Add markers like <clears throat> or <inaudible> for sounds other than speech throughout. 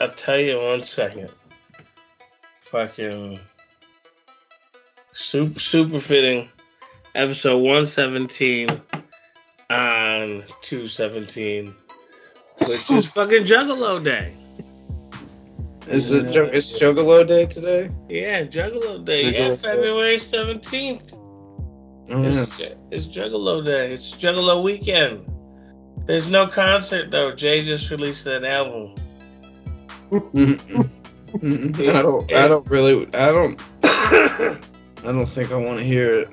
I'll tell you one second. Fucking super, super fitting. Episode 117 on 217, which is <laughs> fucking Juggalo Day. Is it Jug- it's Juggalo Day today? Yeah, Juggalo Day. Yeah, Juggalo Day. February 17th. Oh, yeah. It's, Ju- it's Juggalo Day. It's Juggalo weekend. There's no concert though. Jay just released that album. Mm-mm. Mm-mm. I don't. I don't really. I don't. <coughs> I don't think I want to hear it.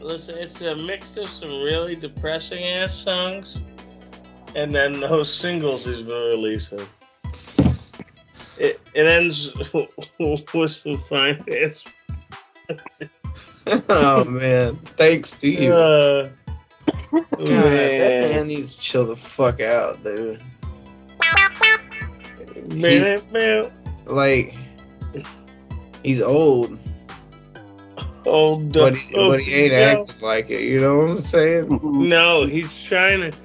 Listen, it's a mix of some really depressing ass songs, and then those singles he's been releasing. It it ends <laughs> with some fine ass. <laughs> oh man, thanks to you. Uh, God, that man. man needs to chill the fuck out, dude. Man, man, Like, he's old, old but he, but he ain't no. acting like it. You know what I'm saying? Mm-hmm. No, he's trying to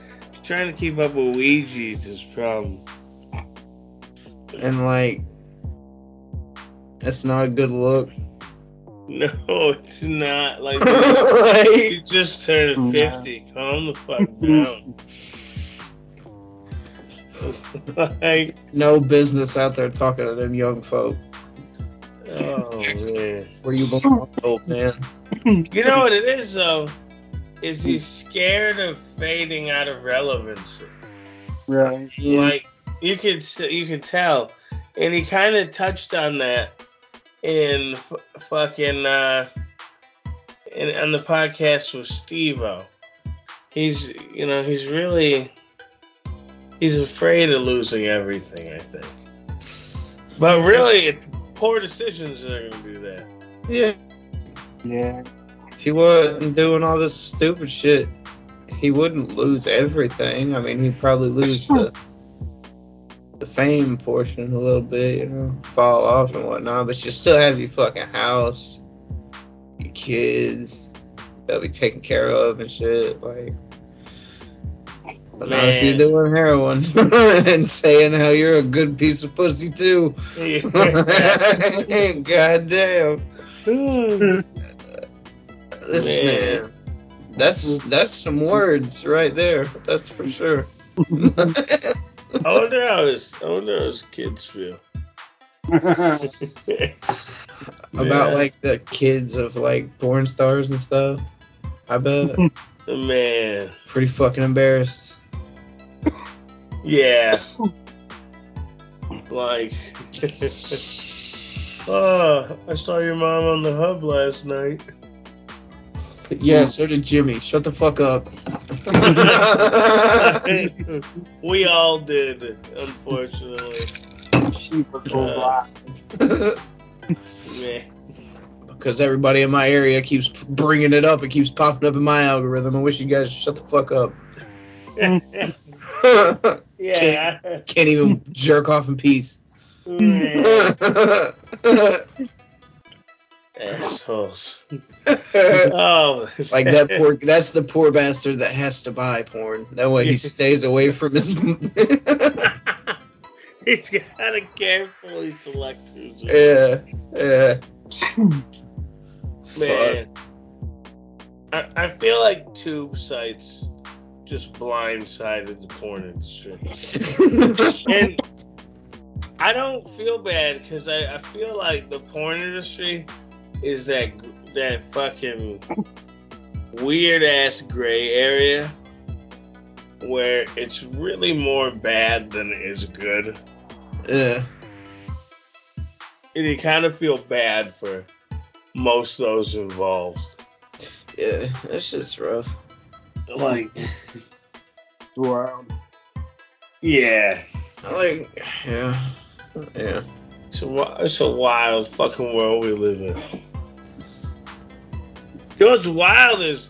trying to keep up with Ouija's his problem. And like, that's not a good look. No, it's not like <laughs> like, he just turned fifty. Calm the fuck down. <laughs> like, no business out there talking to them young folk. oh man. Where you belong, old man. You know what it is though? Is he's scared of fading out of relevance. Right. Like you could you could tell, and he kind of touched on that in f- fucking uh, in on the podcast with Steve-O. He's you know he's really he's afraid of losing everything. I think, but really it's poor decisions that are gonna do that. Yeah. Yeah. If he wasn't doing all this stupid shit, he wouldn't lose everything. I mean, he'd probably lose the the fame portion a little bit, you know, fall off and whatnot. But you still have your fucking house, your kids, they'll be taken care of and shit. Like, but not if you're doing heroin <laughs> and saying how you're a good piece of pussy too. <laughs> <laughs> God damn. This Man. man. That's that's some words right there. That's for sure. I wonder how his I wonder how his kids feel. About like the kids of like porn stars and stuff. I bet. man. Pretty fucking embarrassed. Yeah. Like, <laughs> oh, I saw your mom on the hub last night. Yeah, so did Jimmy. Shut the fuck up. <laughs> we all did, unfortunately. she was so Uh, blind. Because everybody in my area keeps bringing it up. It keeps popping up in my algorithm. I wish you guys would shut the fuck up. <laughs> yeah. Can't even jerk off in peace. <laughs> Assholes. Oh. like that poor that's the poor bastard that has to buy porn. That way he <laughs> stays away from his He's gotta carefully select who's Yeah. Yeah. Man. I, I feel like tube sites just blindsided the porn industry. <laughs> And I don't feel bad because I, I feel like the porn industry is that that fucking weird ass gray area where it's really more bad than it is good. Yeah. And you kind of feel bad for most of those involved. Yeah. That's just rough. Like, <laughs> Wow. yeah, Like yeah. Yeah. it's a, it's a wild fucking world we live in. What's wild is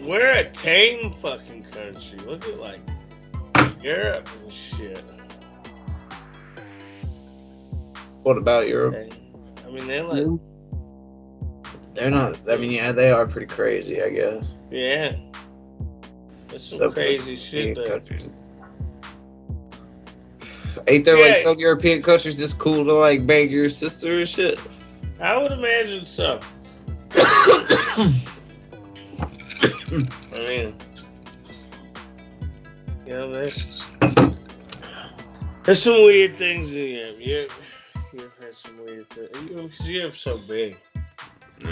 we're a tame fucking country. Look at like Europe and shit. What about Europe? I mean, they're like, They're not I mean yeah, they are pretty crazy, I guess. yeah. Some crazy shit European countries. Ain't there like some European countries it's cool to like bang your sister and shit? I would imagine so. <coughs> I mean, you know, there's, there's some weird things in Europe. Europe, Europe has some weird things. Europe's so big.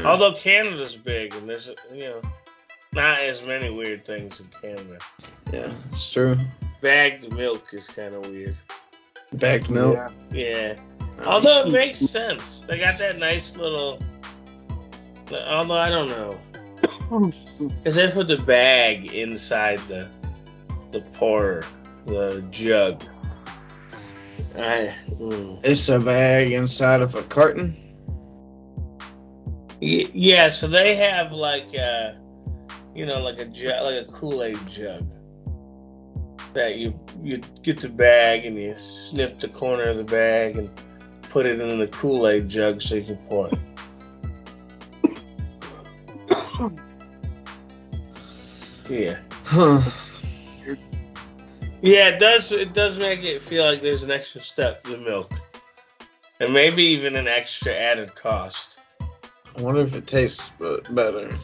Although Canada's big, and there's, you know, not as many weird things in Canada. yeah, it's true. Bagged milk is kind of weird. Bagged milk. Yeah. Yeah. Although it makes sense. They got that nice little. Although I don't know. <coughs> Because they put the bag inside the the pour, the jug. I. Mm. It's a bag inside of a carton. Y- Yeah, so they have like a, you know, like a jug, like a Kool Aid jug. That you you get the bag and you snip the corner of the bag and put it in the Kool Aid jug so you can pour it. Yeah. Huh. Yeah, it does. It does make it feel like there's an extra step to the milk, and maybe even an extra added cost. I wonder if it tastes better.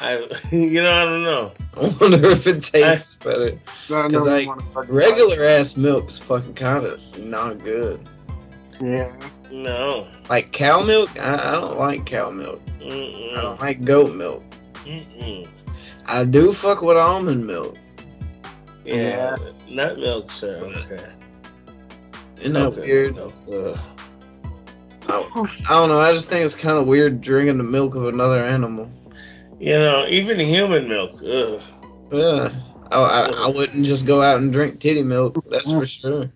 I, <laughs> you know, I don't know. I wonder if it tastes better. Cause know like wanna regular ass milk is fucking kind of not good. Yeah. No. Like cow milk, I, I don't like cow milk. I Mm-mm. don't like goat milk. Mm-mm. I do fuck with almond milk. Yeah, nut milk are okay. Isn't that Okay. weird? Ugh. I, I don't know. I just think it's kind of weird drinking the milk of another animal. You know, even human milk. Ugh. Yeah. I, I, I wouldn't just go out and drink titty milk. That's for sure.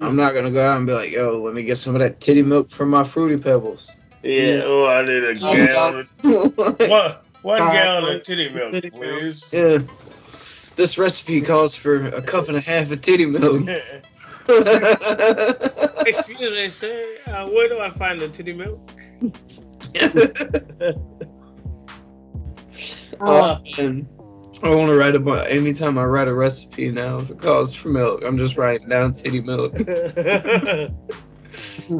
I'm not gonna go out and be like, yo, let me get some of that titty milk from my fruity pebbles. Yeah. Oh, I need a gallon. yeah. One, one Uh, gallon of titty milk, titty milk. please. This recipe calls for a cup and a half of titty milk. <laughs> Excuse me, sir. Uh, where do I find the titty milk? <laughs> <laughs> oh, man. I want to write about anytime I write a recipe now. If it calls for milk, I'm just writing down titty milk, <laughs>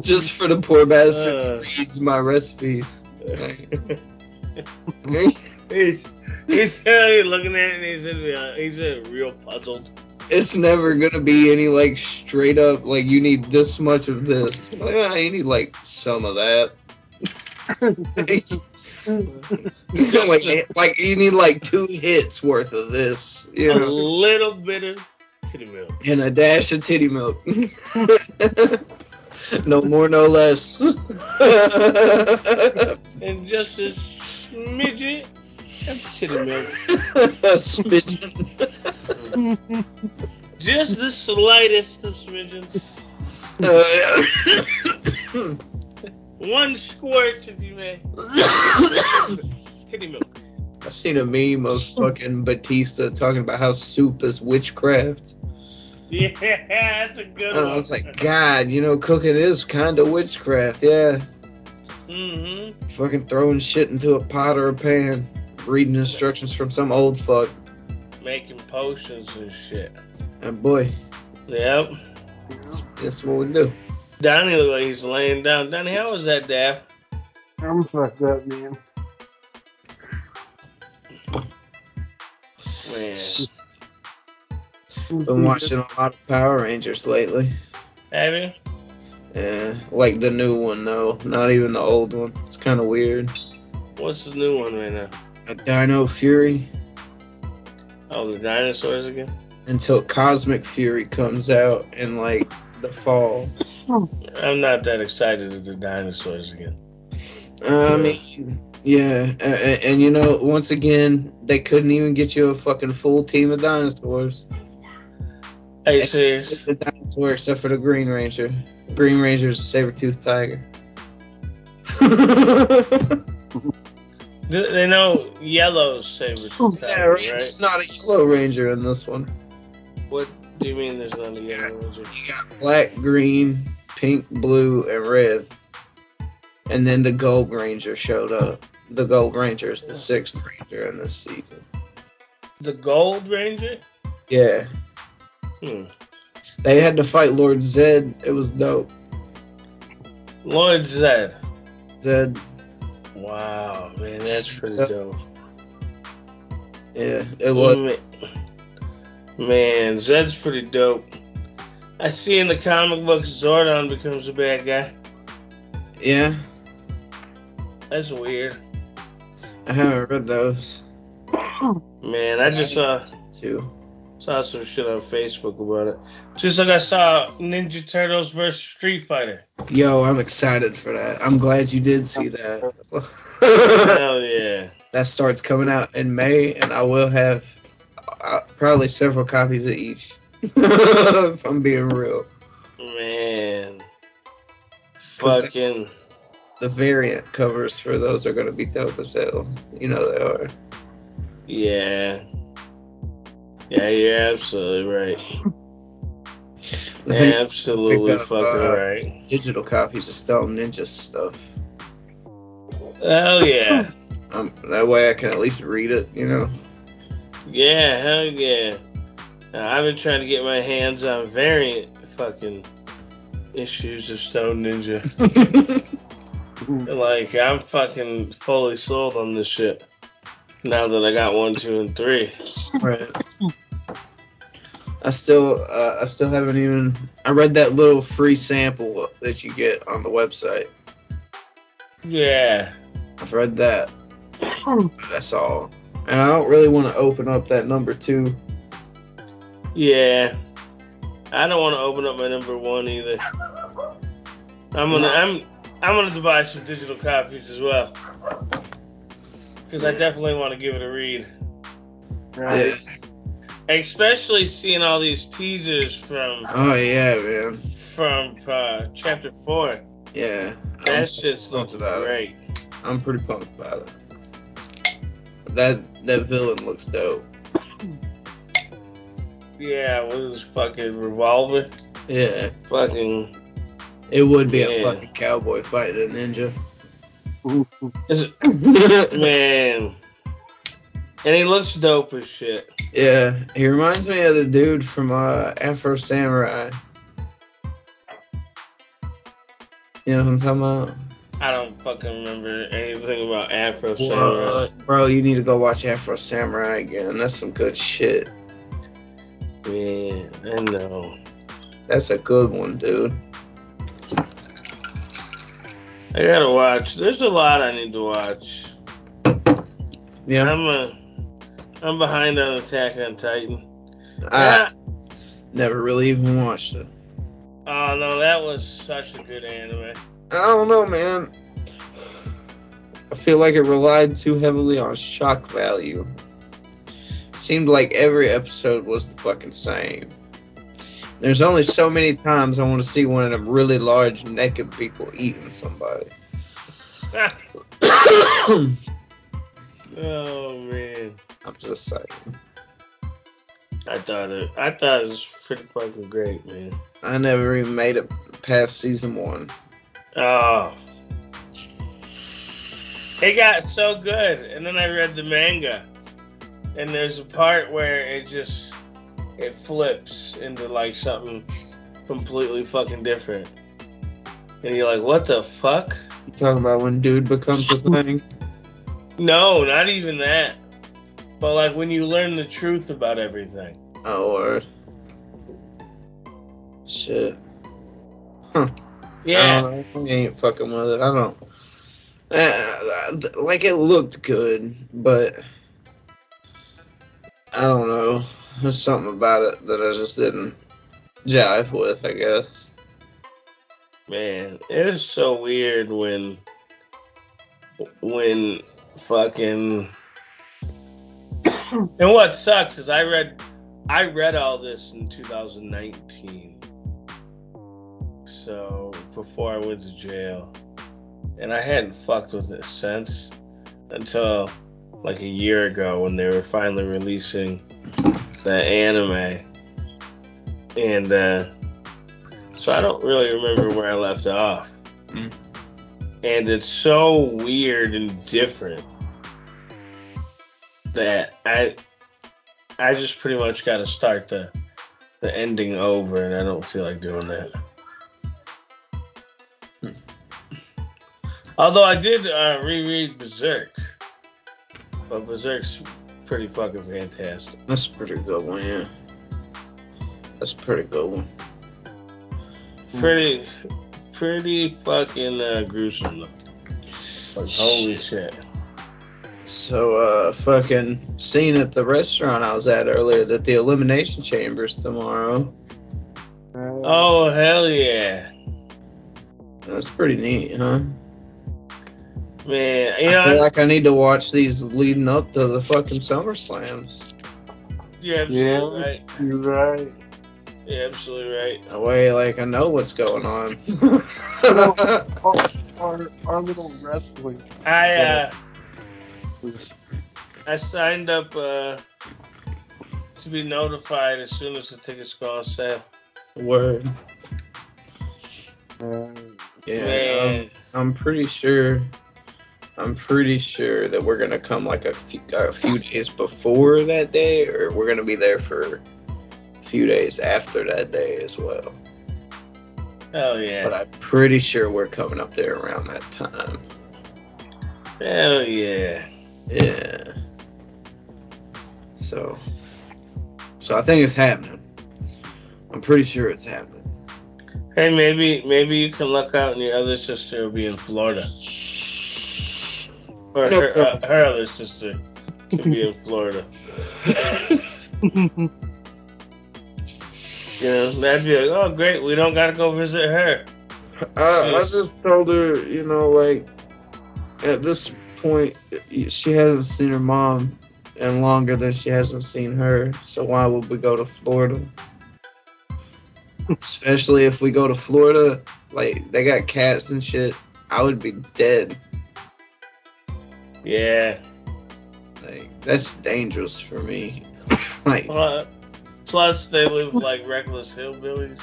just for the poor bastard Uh. who reads my recipes. <laughs> he's he's uh, looking at it and he's uh, he's uh, real puzzled. it's never gonna be any like straight up like you need this much of this. Like, you need like some of that. <laughs> <laughs> Like, like you need like two hits worth of this, you A know, little bit of titty milk. and a dash of titty milk. <laughs> no more, no less. <laughs> And just a smidget of titty milk. a smidgen. Just the slightest of smidgen. Uh, One squirt if you may. Titty milk. I seen a meme of fucking Batista talking about how soup is witchcraft. Yeah, <laughs> that's a good And one. I was like, God, you know, cooking is kind of witchcraft. Yeah. mm-hmm. Fucking throwing shit into a pot or a pan, reading instructions from some old fuck. Making potions and shit. And boy, Yep. that's what we do. Donnie look like he's laying down. Donnie, how was that, Dad? I'm fucked up, man. Man. Been watching a lot of Power Rangers lately. Have you? Yeah, like the new one though, not even the old one. It's kind of weird. What's the new one right now? A Dino Fury Oh, the dinosaurs again? until Cosmic Fury comes out in like the fall. I'm not that excited at the dinosaurs again. Uh, I mean, yeah, and, and you know, once again, they couldn't even get you a fucking full team of dinosaurs. Are you It's serious? a dinosaur except for the Green Ranger. Green Ranger's a saber-toothed tiger. <laughs> They know yellow's saber yeah, right. right? It's not a yellow ranger in this one. What do you mean there's not a yellow ranger? You got black, green, pink, blue, and red. And then the Gold Ranger showed up. The Gold Ranger is the sixth Ranger in this season. The gold ranger? Yeah. Hmm. They had to fight Lord Zedd. It was dope. Lord Zedd. Zedd, Wow, man, that's pretty dope. yeah, it was. Man, Zedd's pretty dope. I see in the comic books Zordon becomes a bad guy. Yeah, That's weird. I haven't read those Man, I just saw too. saw some shit on Facebook about it. Just like I saw Ninja Turtles versus Street Fighter. Yo, I'm excited for that. I'm glad you did see that. Hell yeah. that starts coming out in May, and I will have probably several copies of each. <laughs> if I'm being real, Man. Fucking the variant covers for those are gonna be dope as hell. You know they are. yeah. Yeah, you're absolutely right. Absolutely up, fucking uh, right. digital copies of Stone Ninja stuff. Hell yeah. Um, that way I can at least read it. You know. Yeah, hell yeah. Uh, I've been trying to get my hands on variant fucking issues of Stone Ninja. <laughs> Like, I'm fucking fully sold on this shit. Now that I got one, two, and three. right. I still, uh, I still haven't even. I read that little free sample that you get on the website. Yeah. I've read that. That's all. And I don't really want to open up that number two. Yeah. I don't want to open up my number one either. I'm gonna I'm I'm gonna buy some digital copies as well. Cause I definitely want to give it a read. Right. Especially seeing all these teasers from Oh yeah, man. from uh, chapter four. Yeah. I'm, That shit's pumped looking it. great. I'm pretty pumped about it. That that villain looks dope. Yeah, with his fucking revolver. Yeah. Fucking It would be Yeah. a fucking cowboy fighting a ninja. <laughs> man. And he looks dope as shit. yeah, he reminds me of the dude from uh, Afro Samurai. You know what I'm talking about? I don't fucking remember anything about Afro Samurai. Bro, you need to go watch Afro Samurai again. That's some good shit. Man, I know. That's a good one, dude. I gotta watch. There's a lot I need to watch. Yeah. I'm a, I'm behind on Attack on Titan. I never really even watched it. Oh no, that was such a good anime. I don't know, man. I feel like it relied too heavily on shock value. Seemed like every episode was the fucking same. There's only so many times I want to see one of them really large naked people eating somebody. <coughs> Oh man. I'm just saying. I thought it. I thought it was pretty fucking great, man. I never even made it past season one. Oh, it got so good, and then I read the manga, and there's a part where it just it flips into like something completely fucking different, and you're like, what the fuck? You talking about when dude becomes a thing? No, not even that. But like when you learn the truth about everything. Oh, word. Shit. Yeah. I. I ain't fucking with it. I don't. Uh, like it looked good, but I don't know. There's something about it that I just didn't jive with. I guess. Man, it is so weird when when fucking <coughs> and what sucks is I read I read all this in 2019. So before I went to jail. And I hadn't fucked with it since until like a year ago when they were finally releasing the anime. And uh so I don't really remember where I left off. Mm. And it's so weird and different that I I just pretty much got to start the the ending over, and I don't feel like doing that. Although I did uh, reread Berserk, but Berserk's pretty fucking fantastic. That's a pretty good one, yeah. That's a pretty good one. Pretty, pretty fucking uh, gruesome though. Like holy shit. So, uh, fucking seen at the restaurant I was at earlier that the Elimination Chamber's tomorrow. Oh hell yeah, That's pretty neat, huh? Man! You I feel know, like I need to watch these leading up to the fucking Summer Slams. you're absolutely Yeah. right. You're right. You're absolutely right. That way, like, I know what's going on. Our, <laughs> our, our little wrestling I uh, I signed up uh, to be notified as soon as the tickets go on sale. Word. uh, Yeah, I'm, I'm pretty sure. I'm pretty sure that we're gonna come like a few, a few days before that day, or we're gonna be there for a few days after that day as well. Hell yeah. But I'm pretty sure we're coming up there around that time. Hell yeah. Yeah. So, so I think it's happening. I'm pretty sure it's happening. Hey, maybe maybe you can look out and your other sister will be in Florida. Or No her, uh, her other sister could be in Florida. <laughs> You know, that'd be like, oh great, we don't gotta go visit her. I, I just told her, you know, like at this point, she hasn't seen her mom in longer than she hasn't seen her. So why would we go to Florida? <laughs> Especially if we go to Florida, like they got cats and shit. I would be dead. Yeah. Like that's dangerous for me. <laughs> like Plus, plus they live like reckless hillbillies.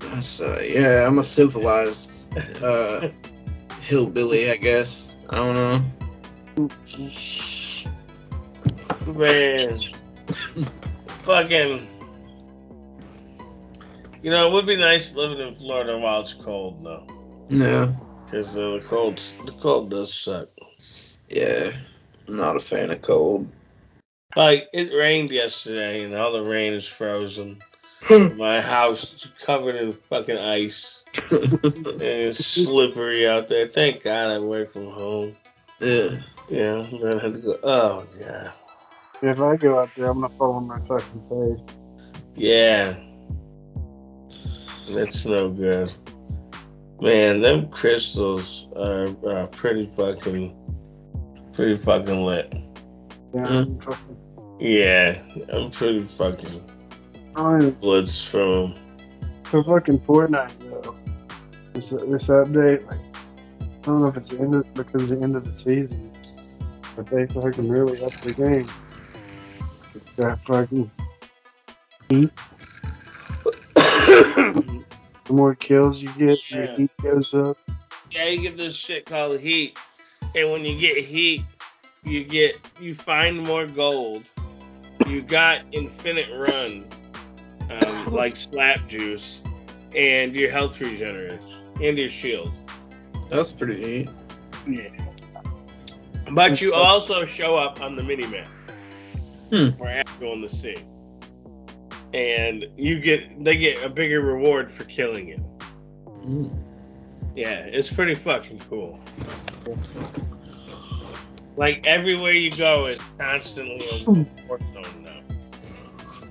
that's uh, yeah, I'm a civilized uh, <laughs> hillbilly, I guess. I don't know. Man. Fucking. You know, it would be nice living in Florida while it's cold, though. Yeah. Because uh, the cold, the cold does suck. Yeah, I'm not a fan of cold. Like it rained yesterday, and all the rain is frozen. <laughs> My house is covered in fucking ice, <laughs> and it's slippery out there. Thank God I work from home. yeah. Yeah, then I had to go. Oh god. if I go out there, I'm gonna fall on my fucking face. Yeah. That's no good. Man, them crystals are uh, pretty fucking, pretty fucking lit. Yeah, Mm. I'm. Yeah, I'm pretty fucking I mean, blitz from 'em. for fucking Fortnite though. This this update, like, I don't know if it's the end of, because of the end of the season, but they fucking really upped the game. It's got fucking heat. <coughs> <coughs> The more kills you get, your Yeah. heat goes up. Yeah, you get this shit called heat, and when you get heat, you get you find more gold. You got infinite run, um, <laughs> like slap juice, and your health regenerates, and your shield. That's pretty neat. Yeah. But you also show up on the minimap. Hmm. Or after on the sea. And you get they get a bigger reward for killing you. Mm. Yeah, it's pretty fucking cool. Like everywhere you go is constantly a hmm. war zone now.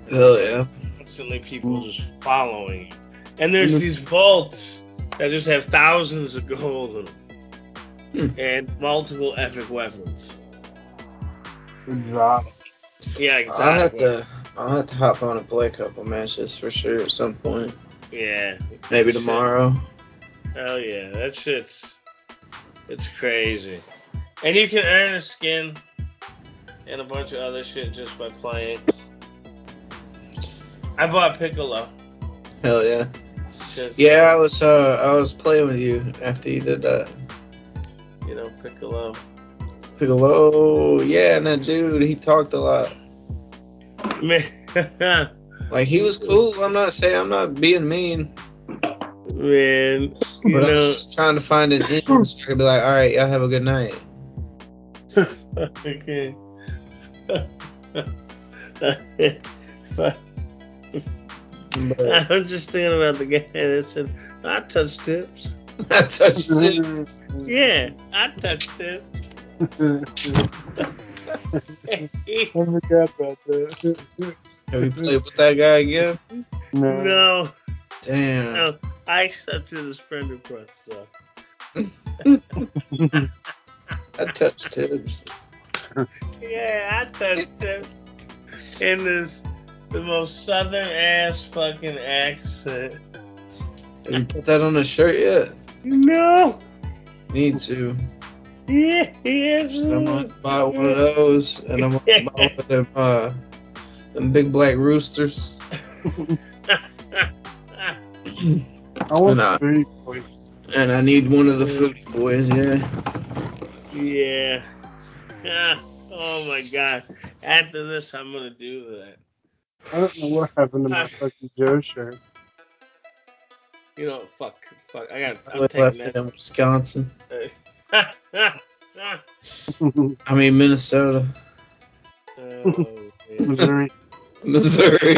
Hell yeah. Constantly people just following you. And there's mm. these vaults that just have thousands of gold in them. Hmm. And multiple epic weapons. Exotic. Yeah, I'll have exactly. to I'll have to hop on and play a couple matches for sure at some point. Yeah. Maybe tomorrow. Hell yeah, that shit's it's crazy. And you can earn a skin and a bunch of other shit just by playing. I bought Piccolo. Hell yeah. Yeah, I was uh I was playing with you after you did that. You know, Piccolo. Piccolo, yeah, and that dude, he talked a lot. Man, Like he was cool. I'm not saying I'm not being mean, Man, you but I'm just trying to find an end so I can be like, all right, y'all have a good night. okay. <laughs> But I'm just thinking about the guy that said, I touch tips. <laughs> I touched tips. Yeah, I touch tips. <laughs> I forgot about that. Have you played with that guy again? No. no, Damn. no, I accepted his friend request, so. <laughs> I touched tips. Yeah, I touched tips. In this, the most southern ass fucking accent. Have you put that on a shirt yet? No! Need to. Yeah, yeah, I'm gonna buy one of those, and I'm gonna buy one of <laughs> them, uh, them big black roosters. I want Nah. the big. And I need one of the foodie boys, yeah. yeah. Ah, <laughs> oh my god. After this, I'm gonna do that. I don't know what happened to my <laughs> fucking Joe shirt. You know, fuck, fuck. I got. I I'm left taking it in Wisconsin. that. <laughs> I mean Minnesota, oh, man. Missouri. Missouri,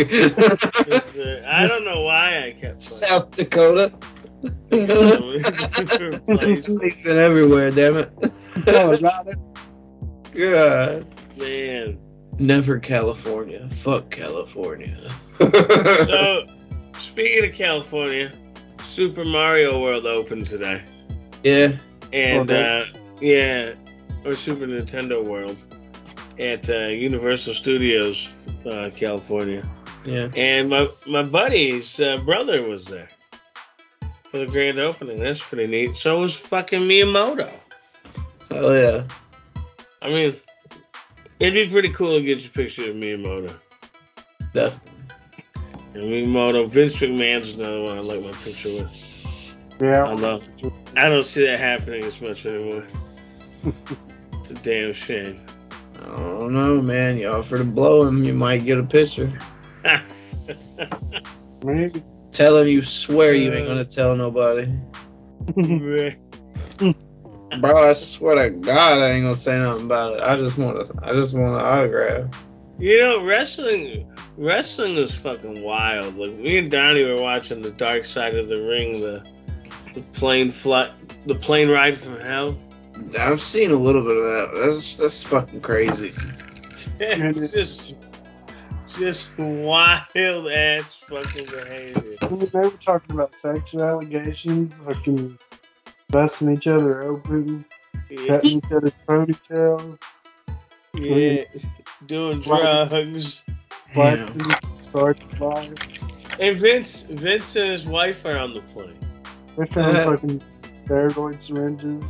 I don't know why I kept. South Dakota. Place. It's <laughs> been everywhere, damn it. Colorado. God. Man. Never California. Fuck California. So, <laughs> speaking of California, Super Mario World opened today. yeah. And, uh, yeah, or Super Nintendo World at uh, Universal Studios, uh, California. Yeah. And my, my buddy's uh, brother was there for the grand opening. That's pretty neat. So was fucking Miyamoto. Oh yeah. I mean, it'd be pretty cool to get your picture of Miyamoto. Definitely. And Miyamoto, Vince McMahon's another one I like my picture with. Yeah. I love I don't see that happening as much anymore. <laughs> it's a damn shame. I don't know, man. You offer to blow him, you might get a picture. <laughs> Maybe. Tell him you swear you ain't gonna uh. tell nobody. <laughs> Bro, I swear to God, I ain't gonna say nothing about it. I just want to. I just want an autograph. you know, wrestling wrestling is fucking wild. Like me and Donnie were watching the Dark Side of the Ring, the the plane flight, the plane ride from hell. I've seen a little bit of that. That's that's fucking crazy. it's <laughs> just just wild ass fucking behavior. They were talking about sexual allegations, fucking busting each other open, Yeah, cutting each other's ponytails, yeah. doing drugs. Yeah. blasting, starting. And Vince, Vince and his wife are on the plane. They found Uh-huh. fucking steroid syringes.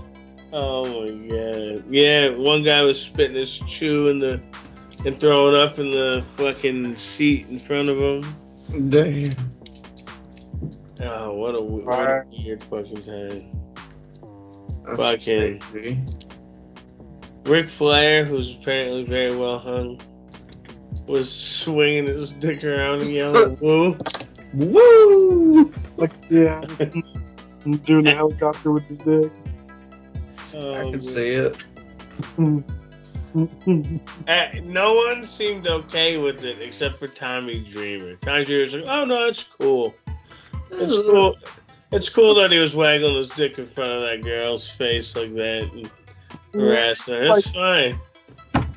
Oh my god. Yeah, one guy was spitting his chew in the and throwing up in the fucking seat in front of him. Damn. Oh, what a, what a weird fucking time. That's Fucking- crazy. Ric Flair, who's apparently very well hung, was swinging his dick around and yelling <laughs> "woo." Woo! Like, yeah, <laughs> doing the helicopter with the dick. Oh, I man. can see it. <laughs> Uh, no one seemed okay with it except for Tommy Dreamer. Tommy Dreamer's like, "Oh no, it's cool. It's cool. It's cool that he was waggling his dick in front of that girl's face like that and harassing her. It's fine."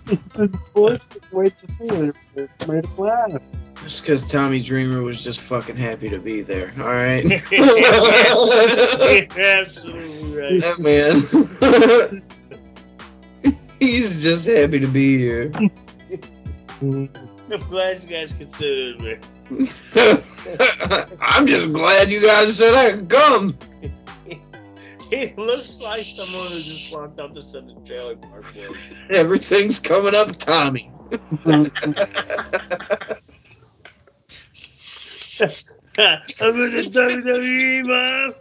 He said, boys, just wait to see it. It's made us laugh. Just because Tommy Dreamer was just fucking happy to be there. All right. <laughs> <laughs> Absolutely right. that man. <laughs> He's just happy to be here. I'm glad you guys considered me. I'm just glad you guys said I could come. He looks like someone who just walked up to set a trailer park was. Everything's coming up, Tommy. I'm in the WWE, mom.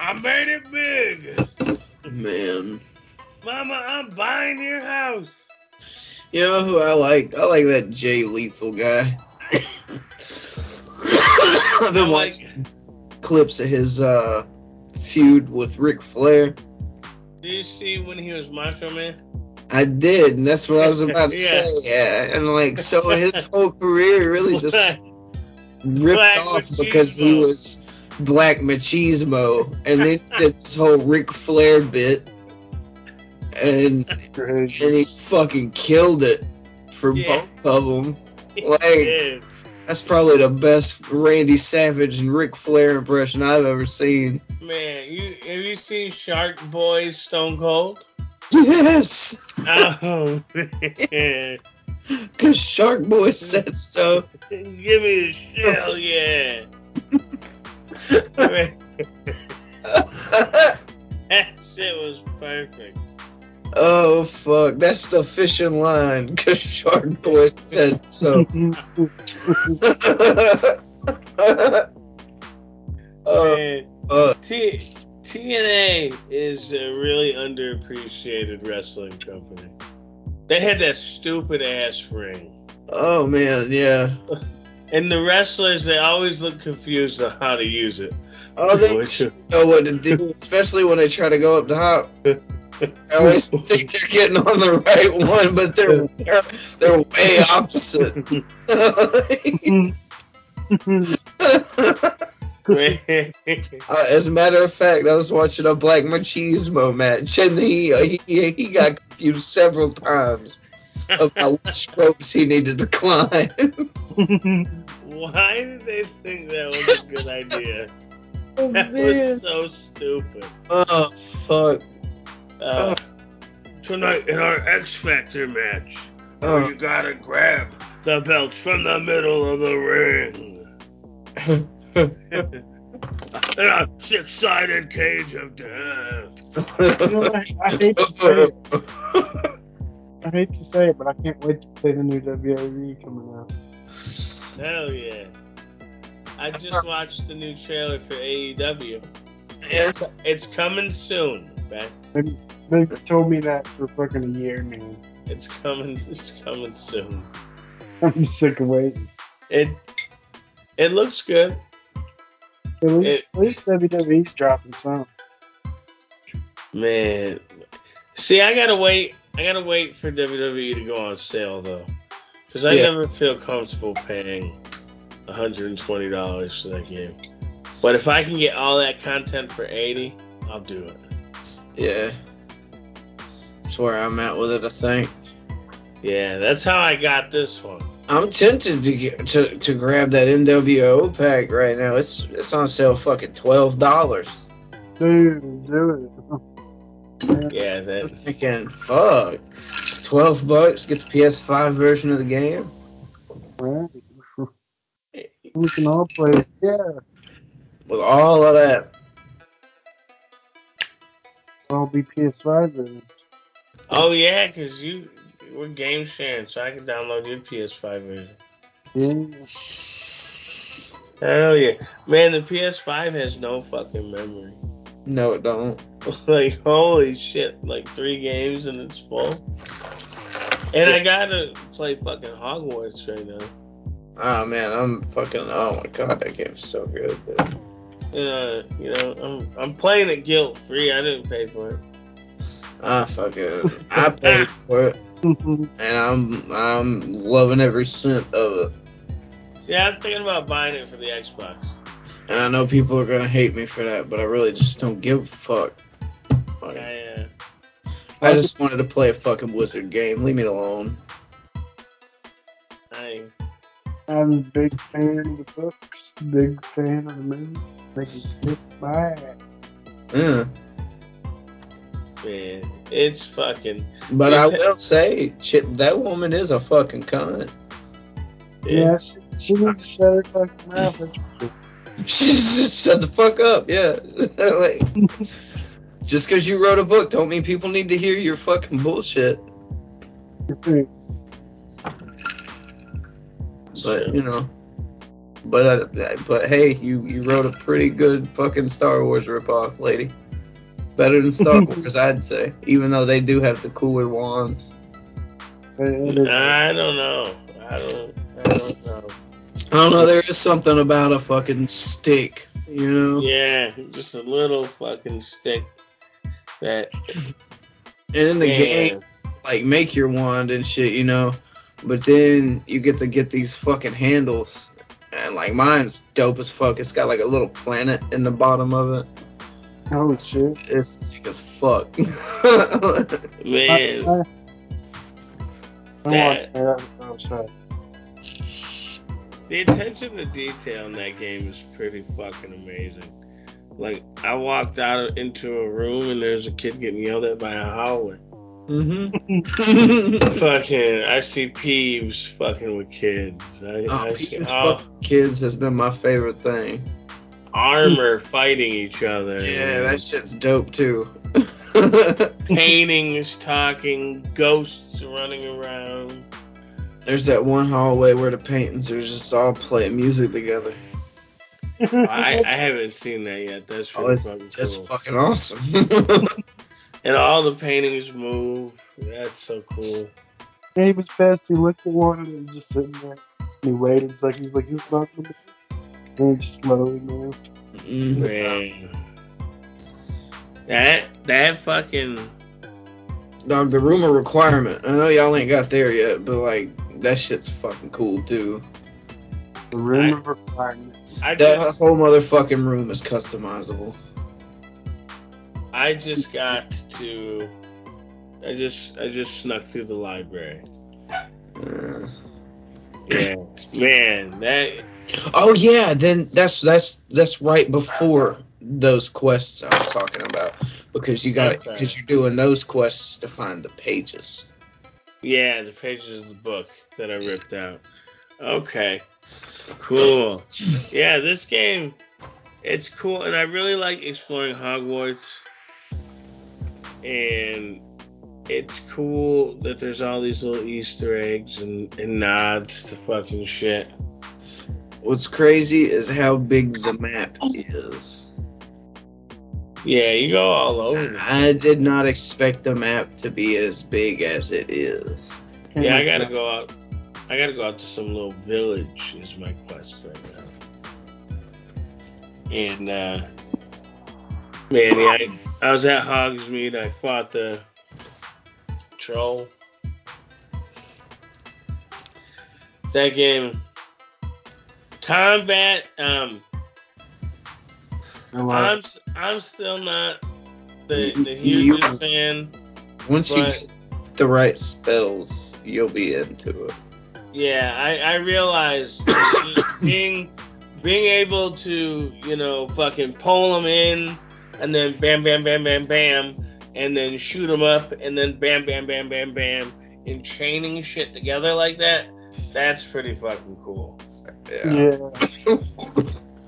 I made it big. Man. Mama, I'm buying your house. You know who I like? I like that Jay Lethal guy. <coughs> I've been like- watching clips of his uh, feud with Ric Flair. Did you see when he was Macho Man? I did, and that's what I was about to <laughs> Yeah. say. Yeah, and like so, his <laughs> whole career really just ripped Black off because he was black machismo, and then did this whole Ric Flair bit, and and he fucking killed it for Yeah. both of them. <laughs> Like that's probably the best Randy Savage and Ric Flair impression I've ever seen. Man, you have you seen Shark Boy Stone Cold? Yes, Oh <laughs> man. because Shark Boy said so. Give me a shell, yeah. That shit was perfect. oh fuck, that's the fishing line. Because Shark Boy said so. <laughs> <laughs> oh Man, fuck. T- TNA is a really underappreciated wrestling company. They had that stupid ass ring. Oh man, yeah. <laughs> And the wrestlers, they always look confused on how to use it. Oh, they <laughs> know what to do, especially when they try to go up top. <laughs> I always think they're getting on the right one, but they're they're, they're way opposite. Man, <laughs> Uh, as a matter of fact, I was watching a Black Machismo match, and he uh, he, he got confused several times about which ropes he needed to climb. <laughs> Why did they think that was a good idea? oh That was so stupid. Oh fuck! Uh, tonight in our X Factor match, Oh. you gotta grab the belts from the middle of the ring. <laughs> In a six-sided cage of death. You know, I, I hate to say it. I hate to say it, but I can't wait to play the new WWE coming out. Hell yeah. I just watched the new trailer for AEW. yeah. It's coming soon. man. They've told me that for fucking a year, man. It's coming. It's coming soon. I'm sick of waiting. It it looks good. At least, It- at least WWE's dropping some. Man, see, I gotta wait. I gotta wait for WWE to go on sale though, because I Yeah. never feel comfortable paying 120 dollars for that game. But if I can get all that content for 80, I'll do it. Yeah. That's where I'm at with it, I think. Yeah, that's how I got this one. I'm tempted to get, to to grab that NWO pack right now. It's it's on sale fucking twelve dollars. Dude, do it. <laughs> Yeah, I'm that. thinking, fuck. Twelve bucks, get the PS5 version of the game. Right. <laughs> We can all play. it. Yeah. With all of that. I'll be PS5 then. Oh yeah, because you we're game sharing, so I can download your PS5 version. Yeah. Hell yeah, man! The PS5 has no fucking memory. No it don't. <laughs> like holy shit, like three games and it's full. And I gotta play fucking Hogwarts right now. Oh man, I'm fucking oh my god, that game's so good, dude. Uh, you know, I'm I'm playing it guilt free. I didn't pay for it. I fucking I paid <laughs> for it and I'm I'm loving every cent of it. Yeah, I'm thinking about buying it for the Xbox. And I know people are gonna hate me for that, but I really just don't give a fuck. Like, I, uh, I just wanted to play a fucking Wizard game. Leave me alone. I, I'm a big fan of the books, big fan of the movies. They can kiss my ass. Yeah. Man, it's fucking. But I It's- will say, shit, that woman is a fucking cunt. Yeah, she, she needs to shut her fucking mouth. That's for sure. She just shut the fuck up. Yeah. <laughs> like, just because you wrote a book don't mean people need to hear your fucking bullshit. But you know. But uh, but hey, you you wrote a pretty good fucking Star Wars ripoff, lady. Better than Star <laughs> Wars, I'd say. Even though they do have the cooler wands. I don't know. I don't. I don't know. I don't know. There is something about a fucking stick, you know. Yeah, just a little fucking stick. That. And in the man, game, like make your wand and shit, you know. But then you get to get these fucking handles, and like mine's dope as fuck. It's got like a little planet in the bottom of it. Oh shit. It's sick as fuck. <laughs> Man, I, I, I That- want that outside. the attention to detail in that game is pretty fucking amazing. Like, I walked out into a room and there's a kid getting yelled at by a hallway. mm-hmm. <laughs> Fucking, I see Peeves fucking with kids. I, oh, I see Peter's oh, fucking kids has been my favorite thing. Armor fighting each other. Yeah, that shit's dope too. <laughs> paintings talking, ghosts running around. There's that one hallway where the paintings are just all playing music together. I, I haven't seen that yet. That's Oh, really it's fucking just cool. fucking awesome. <laughs> And all the paintings move. That's so cool. Yeah, he was fast. He looked at one and he was just sitting there. And he waited a second. He's like, he's not going to And just slowly moved. Mhm. Man. That that fucking Dog, the room of requirement. I know y'all ain't got there yet, but like that shit's fucking cool too. The room I- of requirement. I That just whole motherfucking room is customizable. I just got to I just I just snuck through the library. Uh, Yeah. Man, that oh yeah, then that's that's that's right before those quests I was talking about because you got Okay. because you're doing those quests to find the pages. yeah, the pages of the book that I ripped out. Okay. Cool. Yeah, this game, it's cool, and I really like exploring Hogwarts. And it's cool that there's all these little Easter eggs and, and nods to fucking shit. What's crazy is how big the map is. Yeah, you go all over. I did not expect the map to be as big as it is. Yeah, I gotta go out. I gotta go out to some little village. Is my quest right now. And uh, man, yeah, I, I was at Hogsmeade. I fought the troll. That game, combat. Um, I like I'm I'm still not the the You- fan. Once you get the right spells, you'll be into it. Yeah, I, I realized <coughs> being being able to, you know, fucking pull them in and then bam, bam, bam, bam, bam, and then shoot them up and then bam, bam, bam, bam, bam, and chaining shit together like that. That's pretty fucking cool. Yeah. Yeah. <laughs>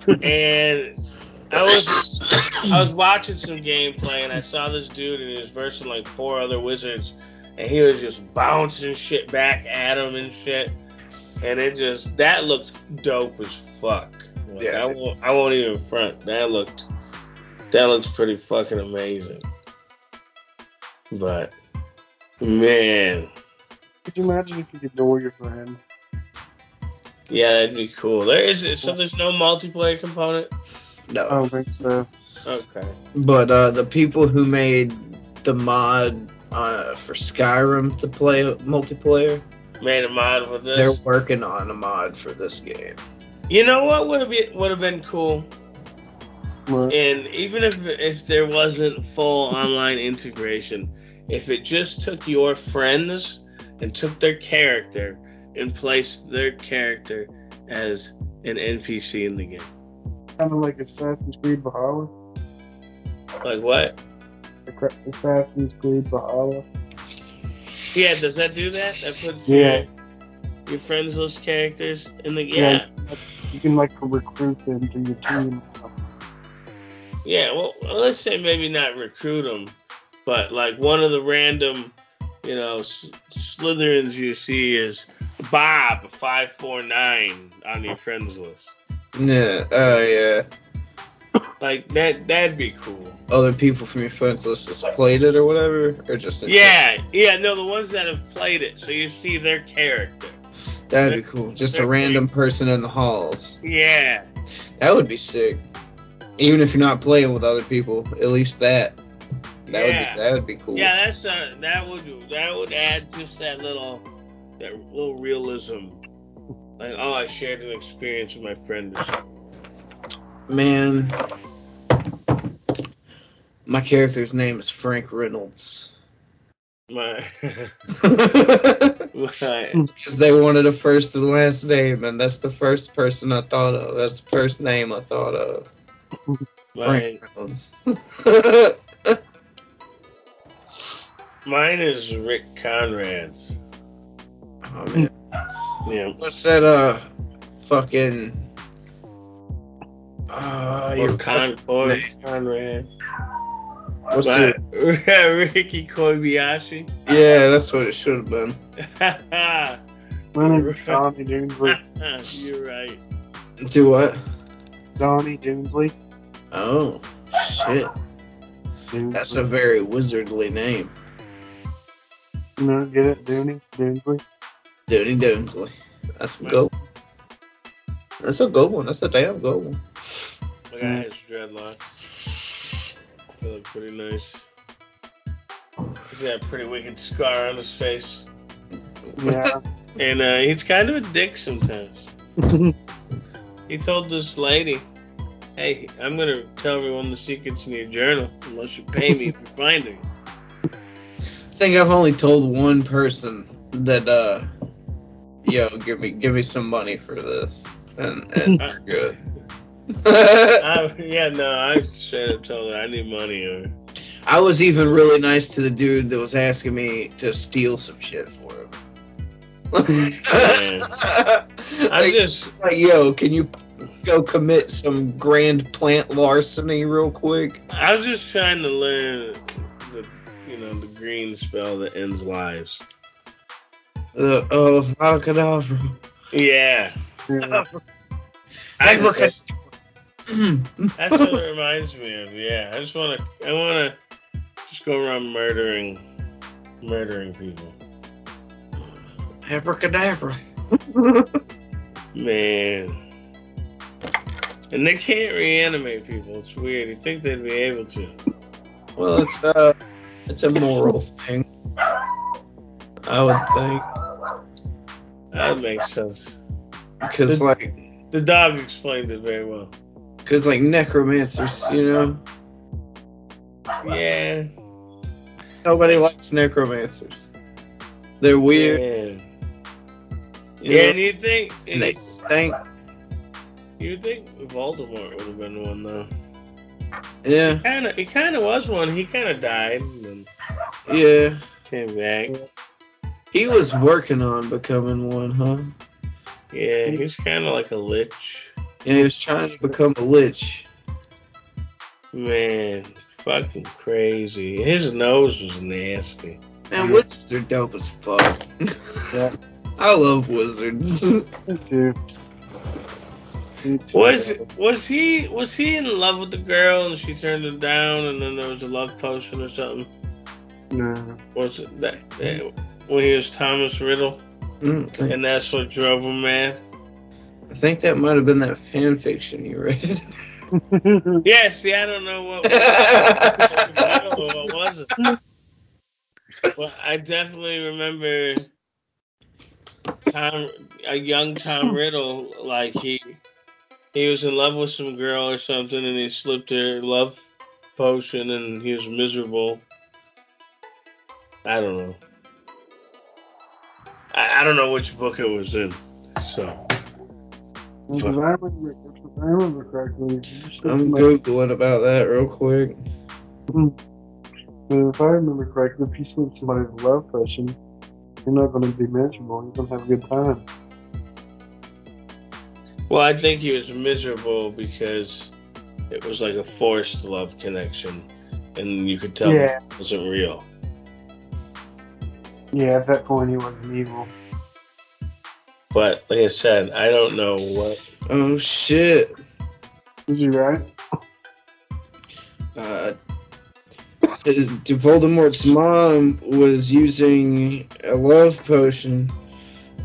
And I was I was watching some gameplay and I saw this dude and he was versing like four other wizards and he was just bouncing shit back at him and shit. And it just that looks dope as fuck. Like, Yeah. I won't I won't even front. That looked that looks pretty fucking amazing. But man, Could you imagine if you could duel your friend? Yeah, that'd be cool. There is so there's no multiplayer component. No. I don't think so. Okay. But uh, the people who made the mod uh, for Skyrim to play multiplayer, Made a mod for this. they're working on a mod for this game. You know what would have been would have been cool, But and even if if there wasn't full online integration, if it just took your friends and took their character and place their character as an NPC in the game, kind of like Assassin's Creed Valhalla. like what? Assassin's Creed Valhalla. Yeah, does that do that? That puts Yeah. your your friends list characters in the game? yeah. You can like recruit them to your team. Yeah, well, let's say maybe not recruit them, but like one of the random, you know, S- Slytherins you see is Bob five four nine on your friends list. Yeah. Oh yeah. Like that that'd be cool. Other people from your friends list has played it or whatever, or just Yeah, yeah, no, the ones that have played it, so you see their character. That'd be cool. Just a random person in the halls. Yeah. That would be sick. Even if you're not playing with other people, at least that. That yeah. would be that would be cool. Yeah, that's uh, that would that would add just that little that little realism. Like, oh, I shared an experience with my friend. Man, my character's name is Frank Reynolds. My, <laughs> Because they wanted a first and last name, and that's the first person I thought of. That's the first name I thought of. my Frank Reynolds. <laughs> mine is Rick Conrad's. Oh man, Yeah. what's that? Uh, fucking. Uh, Or your Con or Conrad. What's My- your, <laughs> Ricky Kobayashi. yeah, that's what it should have been. <laughs> My name Donnie Doonsley. <laughs> You're right. Do what? Donnie Doonsley. Oh, shit. Doonsley. That's a very wizardly name. You know, get it? Dooney? Doonsley? Dooney Doonsley. That's a good one. That's a good one. That's a damn good one. Look at his dreadlocks. They look pretty nice. He's got a pretty wicked scar on his face. Yeah. <laughs> And uh, he's kind of a dick sometimes. <laughs> He told this lady, hey, I'm going to tell everyone the secrets in your journal unless you pay me for finding it. I think I've only told one person that, uh, <laughs> yo, give me give me some money for this, and and <laughs> you're good. <laughs> I, yeah, no, I straight up told her I need money. Or, I was even really nice to the dude that was asking me to steal some shit for him. I Like, just, like, yo, can you go commit some grand plant larceny real quick? I was just trying to learn the, you know, the green spell that ends lives. Uh, oh, Falcadavra. Yeah. yeah. I Look at- <clears throat> that's what it reminds me of. Yeah, I just want to, I want to just go around murdering, murdering people. Abracadabra. Man. And they can't reanimate people. It's weird. You think they'd be able to? Well, it's uh, it's a moral thing. I would think, That makes sense. because like, The dog explained it very well. because like necromancers, you know, Yeah. nobody likes necromancers. They're weird Yeah. You Yeah, know? and you think and they stink. you think Voldemort would have been one though? Yeah, Kind of, he kind of was one. He kind of died and yeah. came back. He was working on becoming one, huh? Yeah, he was kind of like a lich. Yeah, he was trying to become a lich. Man, fucking crazy. His nose was nasty. Man, Yeah. wizards are dope as fuck. Yeah. <laughs> I love wizards. Me too. Me too. Was was he was he in love with the girl and she turned him down and then there was a love potion or something? No. Was it that, that when he was Thomas Riddle mm, I and that's what drove him mad? I think that might have been that fan fiction you read. <laughs> Yeah, see, I don't know what was I don't know what was it. Well, I definitely remember Tom, a young Tom Riddle, like he he was in love with some girl or something, and he slipped her love potion, and he was miserable. I don't know. I, I don't know which book it was in. So Because I remember, if I remember correctly. I'm somebody- googling about that real quick. Hmm. if I remember correctly, if you slip somebody's love potion, you're not going to be miserable. You're going to have a good time. Well, I think he was miserable because it was like a forced love connection, and you could tell Yeah. it wasn't real. Yeah, at that point he wasn't evil. But like I said, I don't know what. Oh shit! Is he right? Uh, his, Voldemort's mom was using a love potion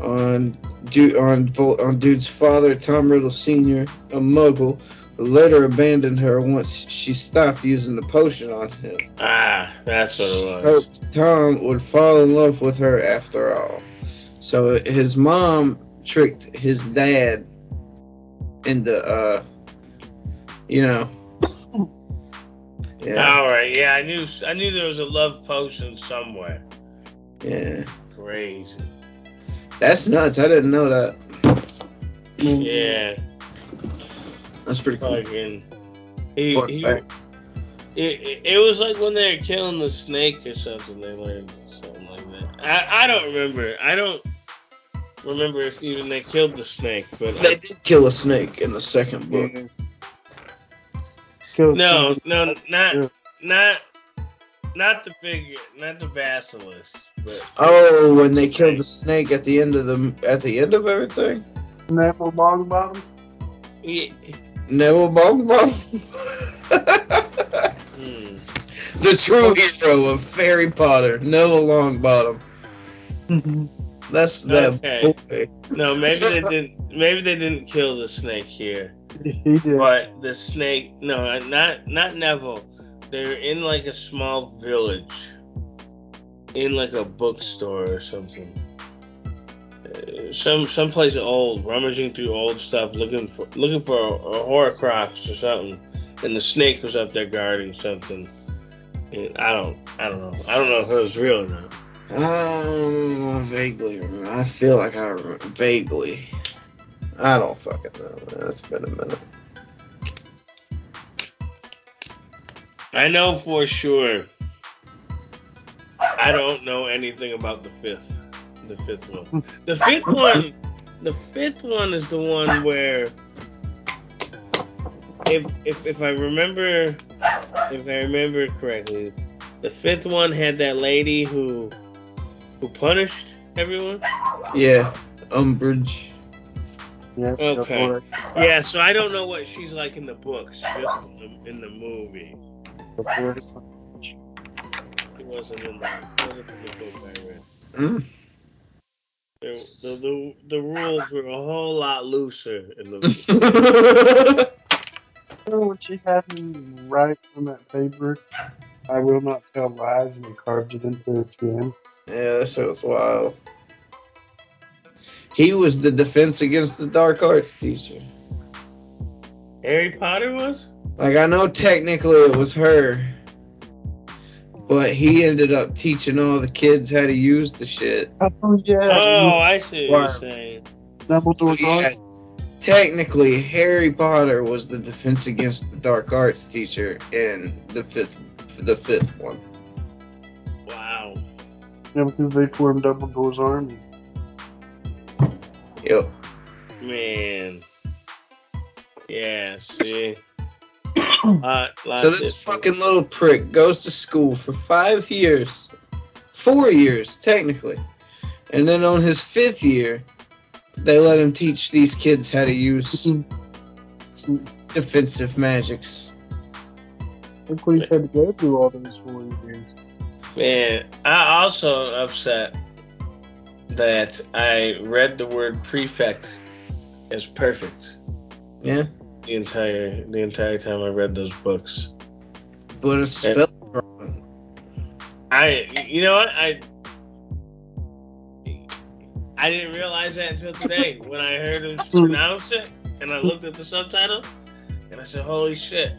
on dude on on dude's father, Tom Riddle Sr., a Muggle, who later abandoned her once she stopped using the potion on him. Ah, that's She what it was. hoped Tom would fall in love with her after all. So his mom tricked his dad into, uh, you know, yeah, All right, yeah, I knew I knew there was a love potion somewhere. yeah. Crazy. That's nuts. I didn't know that. Yeah, That's pretty cool. fucking. He, Fun he, fact. it, it, it was like when they were killing the snake or something. They learned something like that. I, I don't remember. I don't remember if even they killed the snake, but They did kill a snake in the second book. Yeah. No, no, not Yeah. not not the big, not the basilisk, but Oh, when they killed the snake at the end of the at the end of everything. Neville Longbottom. yeah, Neville Longbottom. hmm. the true hero of Harry Potter, Neville Longbottom. <laughs> That's that Okay. boy. no, maybe they didn't. Maybe they didn't kill the snake here. he did. But the snake, no, not not Neville. They're in like a small village, in like a bookstore or something. Uh, some someplace old, rummaging through old stuff, looking for looking for a, a Horcrux or something, and the snake was up there guarding something. And I don't, I don't know, I don't know if it was real or not. Um, vaguely remember. I feel like I remember vaguely. I don't fucking know. Man. It's been a minute. I know for sure. I don't know anything about the fifth, the fifth one. The fifth one, the fifth one is the one where, if if if I remember, if I remember correctly, the fifth one had that lady who who punished everyone. Yeah, Umbridge. Yeah, Okay. Yeah, so I don't know what she's like in the books, just in the, in the movie. before- It wasn't in the wasn't in the book I read. Mm. The, the, the, the rules were a whole lot looser in the <laughs> You know what she had him write on that paper? I will not tell lies, and he carved it into his skin. yeah, that shit was wild. He was the defense against the dark arts teacher. Harry Potter was? Like I know technically it was her, but he ended up teaching all the kids how to use the shit. Oh yeah. Oh, I see what you're saying. So, yeah, technically Harry Potter was the defense against the dark arts teacher in the fifth, the fifth one. Wow. Yeah, because they formed Dumbledore's army. Yep. Man. Yeah, see? Lot, lot So this different. fucking little prick goes to school for five years, four years technically, and then on his fifth year, they let him teach these kids how to use <laughs> defensive magics. Look what he's had to go through all those four years. Man, I also upset that I read the word prefect as perfect Yeah, the entire the entire time I read those books. but it's spelled wrong. I, you know what, I, I didn't realize that until today when I heard him pronounce <laughs> it, and I looked at the subtitle, and I said, "Holy shit!"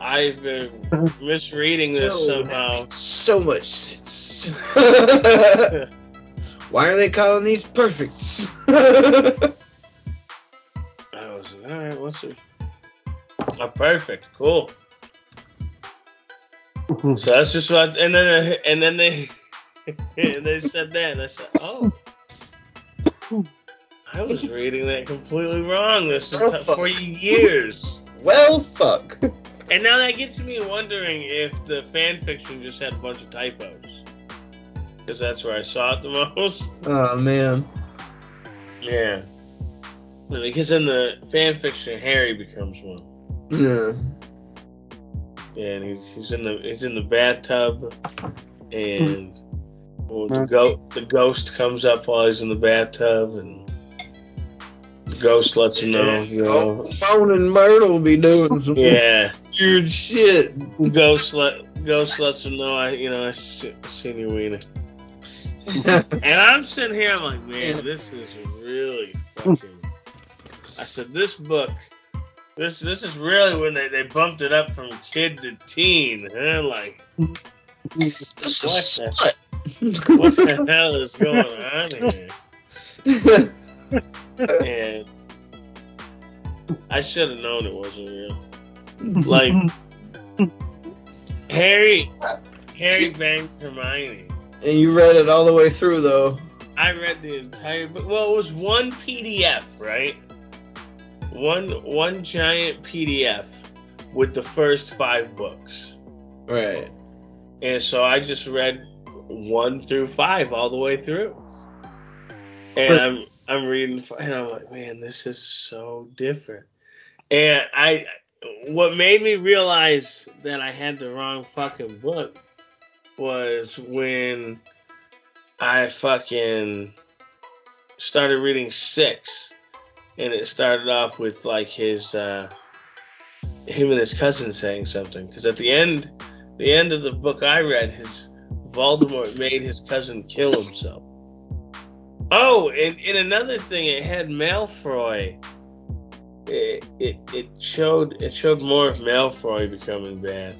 I've been <laughs> misreading this So- somehow. So much sense. <laughs> Why are they calling these perfects? I was like, all right, what's it? Oh, perfect, cool. Mm-hmm. So that's just what, and then and then they <laughs> and they said that, and I said, oh, I was reading that completely wrong this enti- fuck. for years, well, fuck. and now that gets me wondering if the fan fiction just had a bunch of typos, because that's where I saw it the <laughs> most. Oh man. Yeah, because in the fan fiction, Harry becomes one. Yeah. and he's, he's in the he's in the bathtub, and well, the go the ghost comes up while he's in the bathtub, and the ghost lets him know, you know, Moaning Myrtle be doing some yeah. weird shit. Ghost let Ghost lets him know I you know I se- seen your wiener. And I'm sitting here, I'm like, man, this is really fucking. I said, this book, this this is really when they, they bumped it up from kid to teen. Huh? Like, This What is the- what the hell is going on here? <laughs> And I should have known it wasn't real. Like, Harry, Harry banged Hermione. and you read it all the way through though. I read the entire book. Well, it was one PDF, right? One one giant PDF with the first five books, Right. and so I just read one through five all the way through. And But- I'm I'm reading, and I'm like, man, this is so different. And I, what made me realize that I had the wrong fucking book was when I fucking started reading six, and it started off with like his uh, him and his cousin saying something. Because at the end, the end of the book I read, his Voldemort made his cousin kill himself. Oh, and, and another thing, it had Malfoy. It, it it showed it showed more of Malfoy becoming bad.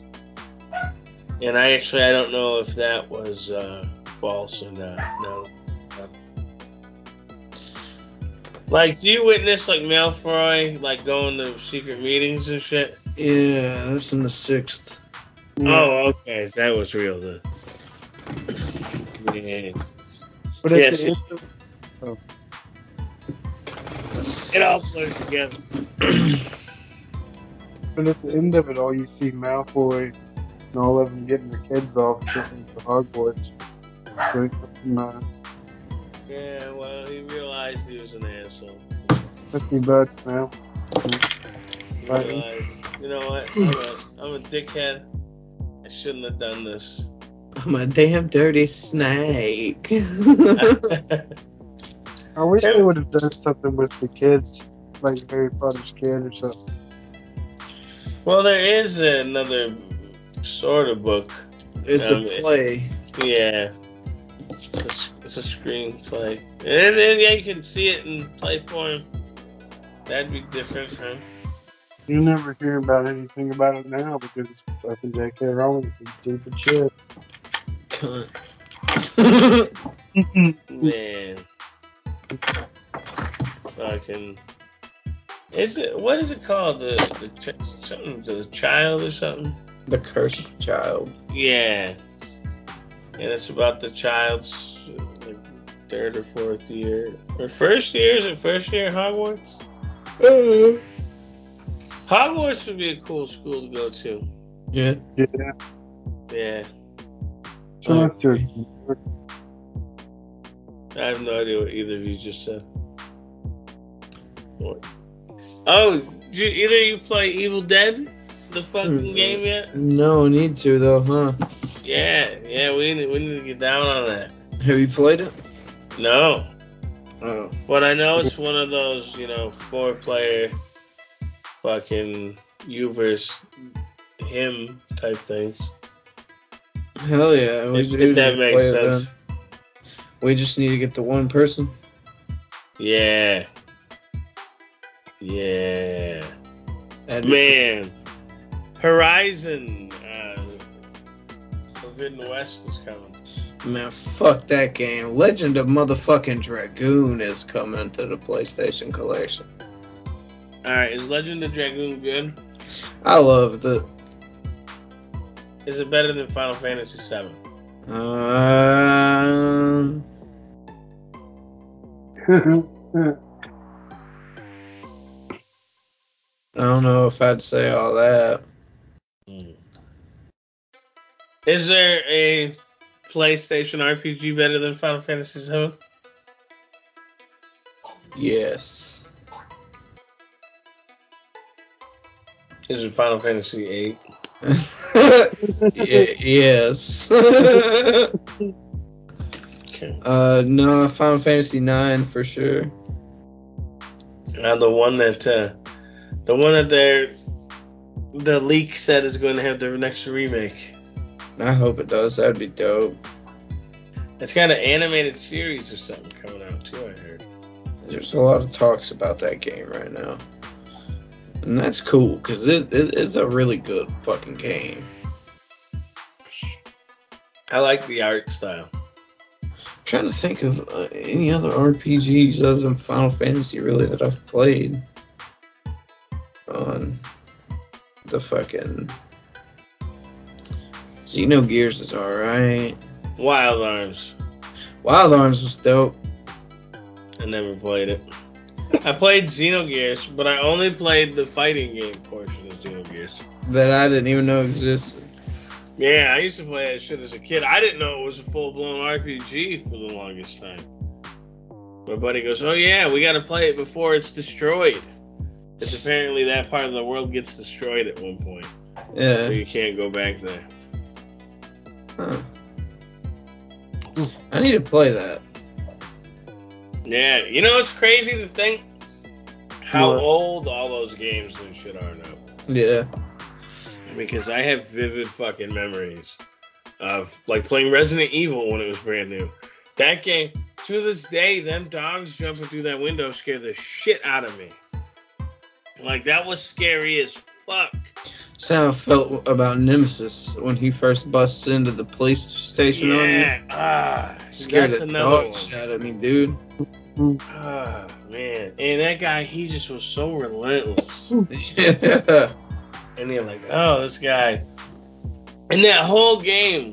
And I actually I don't know if that was uh, false or not. No. Like, do you witness like Malfoy like going to secret meetings and shit? Yeah, that's in the sixth. Oh, okay, so that was real then. Yeah. But at Yes. the end of- It all blurs together. <clears throat> But at the end of it all, you see Malfoy and all of them getting their kids off getting to Hogwarts. So, uh, Yeah, well, he realized he was an asshole. fifty bucks now. He Right. realized, you know what? I'm a, I'm a dickhead. I shouldn't have done this. I'm a damn dirty snake. <laughs> I wish they would have done something with the kids, like Harry Potter's kid or something. well, there is another sort of book. it's Um, a play. Yeah. It's a, it's a screenplay. And then, yeah, you can see it in play form. That'd be different, huh? You never hear about anything about it now because it's fucking J.K. Rowling some stupid shit. Cunt. Man. Fucking. Is it what is it called? The the ch- something the child or something? the cursed child. Yeah. And it's about the child's like, third or fourth year or first year. Is it first year at Hogwarts? Hogwarts would be a cool school to go to. Yeah. Yeah. Yeah. So I have no idea what either of you just said. What? Oh, did you, either you play Evil Dead, the fucking Mm. game yet? No need to though, huh? Yeah, yeah, we need, we need to get down on that. Have you played it? No, Oh. but I know it's one of those, you know, four player, fucking you versus him type things. Hell yeah. We If, if that makes sense. We just need to get the one person. Yeah. Yeah. That'd Man, Horizon uh, Forbidden West is coming. Man, fuck that game. Legend of motherfucking Dragoon is coming to the PlayStation Collection. All right, is Legend of Dragoon good? I loved it. Is it better than Final Fantasy VII? Um, <laughs> I don't know if I'd say all that. Is there a PlayStation RPG better than Final Fantasy VII? Yes. Is it Final Fantasy VIII? <laughs> yeah, yes. Okay. <laughs> uh, no, Final Fantasy Nine for sure. Uh, the one that uh, the one that they're the leak said is going to have the next remake. I hope it does. That'd be dope. It's got an animated series or something coming out too. I heard. There's a lot of talks about that game right now, and that's cool because it, it, it's a really good fucking game. I like the art style. I'm trying to think of uh, any other RPGs other than Final Fantasy really that I've played on the fucking Xenogears is alright. Wild Arms. Wild Arms was dope. I never played it. I played Xenogears, but I only played the fighting game portion of Xenogears. That I didn't even know existed. Yeah, I used to play that shit as a kid. I didn't know it was a full blown RPG for the longest time. My buddy goes, "Oh yeah, we got to play it before it's destroyed." It's apparently that part of the world gets destroyed at one point, Yeah. so you can't go back there. Huh. I need to play that. Yeah, you know it's crazy to think how What? old all those games and shit are now. Yeah. because I have vivid fucking memories of like playing Resident Evil when it was brand new. That game, to this day, them dogs jumping through that window scare the shit out of me. Like that was scary as fuck. That's how I felt about Nemesis when he first busts into the police station on you. Yeah, ah, Scared the dog one. out of me, dude. Ah, man, and that guy, he just was so relentless. <laughs> yeah. And you're like, oh, this guy. And that whole game,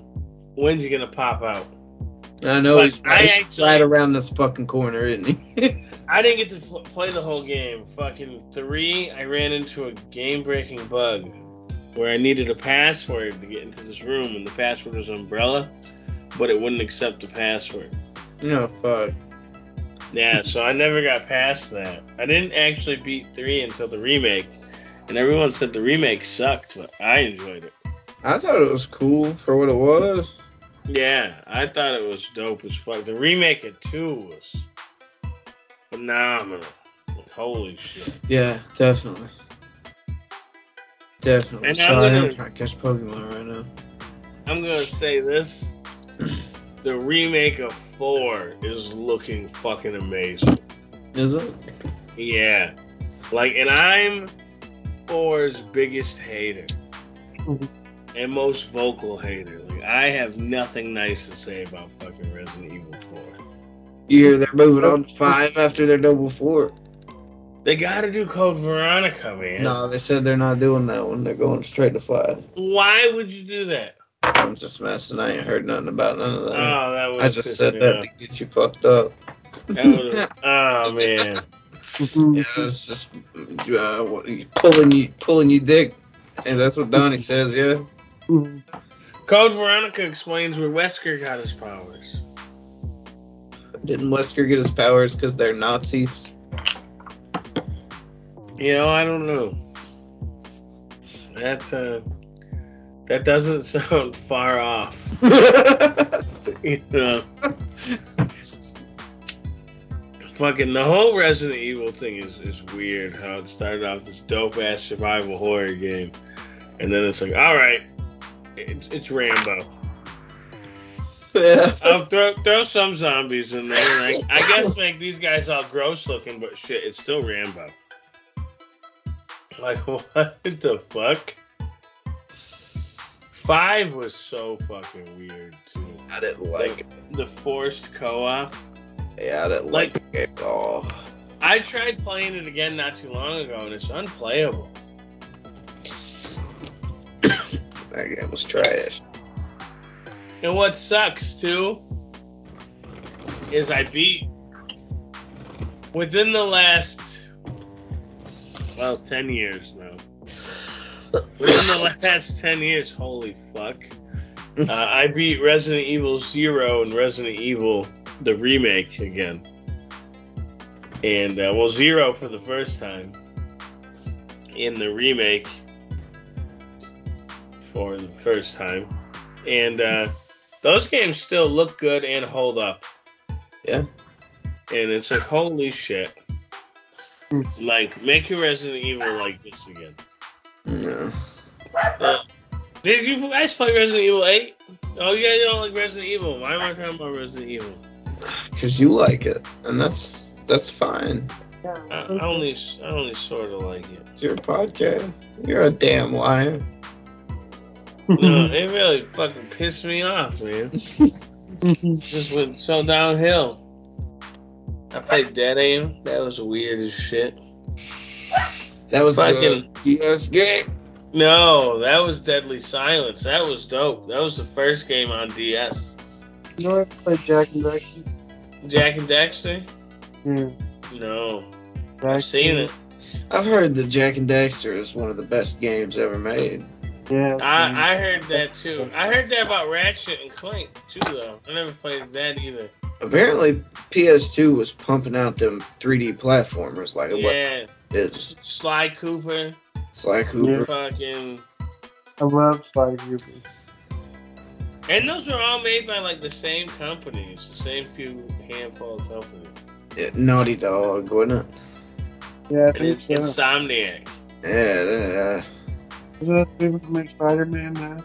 when's he gonna pop out? I know But he's, I he's actually- right around this fucking corner, isn't he? <laughs> I didn't get to play the whole game. Fucking three, I ran into a game-breaking bug where I needed a password to get into this room, and the password was Umbrella, but it wouldn't accept the password. no, fuck. Yeah, so I never got past that. I didn't actually beat three until the remake, and everyone said the remake sucked, but I enjoyed it. I thought it was cool for what it was. Yeah, I thought it was dope as fuck. The remake of two was phenomenal. Holy shit. Yeah, definitely. Definitely. And I'm Sorry, I'm trying to catch Pokemon right now. I'm gonna say this. <clears throat> The remake of four is looking fucking amazing. Is it? Yeah. Like and I'm four's biggest hater. Mhm. And most vocal hater. Like I have nothing nice to say about fucking Resident Evil 4. You hear they're moving on to five after their double four. They gotta do Code Veronica, man. No, they said they're not doing that one. They're going straight to five. Why would you do that? I'm just messing. I ain't heard nothing about none of that. Oh, that was I just said that to get you fucked up. That was, oh <laughs> man. Yeah, it's just uh, what, pulling you, pulling you dick, and that's what Donnie says. Yeah. Code Veronica explains where Wesker got his powers. Didn't Wesker get his powers because they're Nazis? You know, I don't know. That uh, that doesn't <laughs> sound far off. <laughs> you know, fucking the whole Resident Evil thing is, is weird. How it started off this dope ass survival horror game, and then it's like, all right, it's, it's Rambo. yeah. I'll throw throw some zombies in there. Like, I guess <laughs> make these guys all gross looking, but shit, it's still Rambo. <laughs> Like what the fuck? Five was so fucking weird too. I didn't like it. The forced co-op. Yeah, I didn't like, the game at all. I tried playing it again not too long ago, and it's unplayable. <coughs> That game was trash. And what sucks too is I beat within the last well ten years now. Within the last ten years, holy fuck. <laughs> Uh, I beat Resident Evil Zero and Resident Evil the remake again. And uh, well, Zero for the first time. In the remake, for the first time, and uh, those games still look good and hold up. Yeah. And it's like holy shit. Like make your Resident Evil like this again. No. Uh, did you guys play Resident Evil 8? Oh, yeah, you guys don't like Resident Evil. Why am I talking about Resident Evil? Because you like it, and that's that's fine. I, I only I only sort of like it. It's your podcast. You're a damn liar. No, it really fucking pissed me off, man. <laughs> Just went so downhill. I played Dead Aim. That was weird as shit. That was Fucking- the DS game. No, that was Deadly Silence. That was dope. That was the first game on DS. You know, I played Jak and Daxter. Jak and Daxter? Yeah. Hmm. No, Jack I've seen it. I've heard that Jak and Daxter is one of the best games ever made. Yeah. I, I heard that too. I heard that about Ratchet and Clank too, though. I never played that either. Apparently, PS2 was pumping out them 3D platformers like what Yeah, is Sly Cooper, Sly Cooper. fucking, I love Sly Cooper. and those were all made by like the same companies, the same few handful of companies. Yeah, Naughty Dog, wasn't it? Yeah, I And think it's so. Insomniac. Yeah, Is that the people that make Spider-Man now?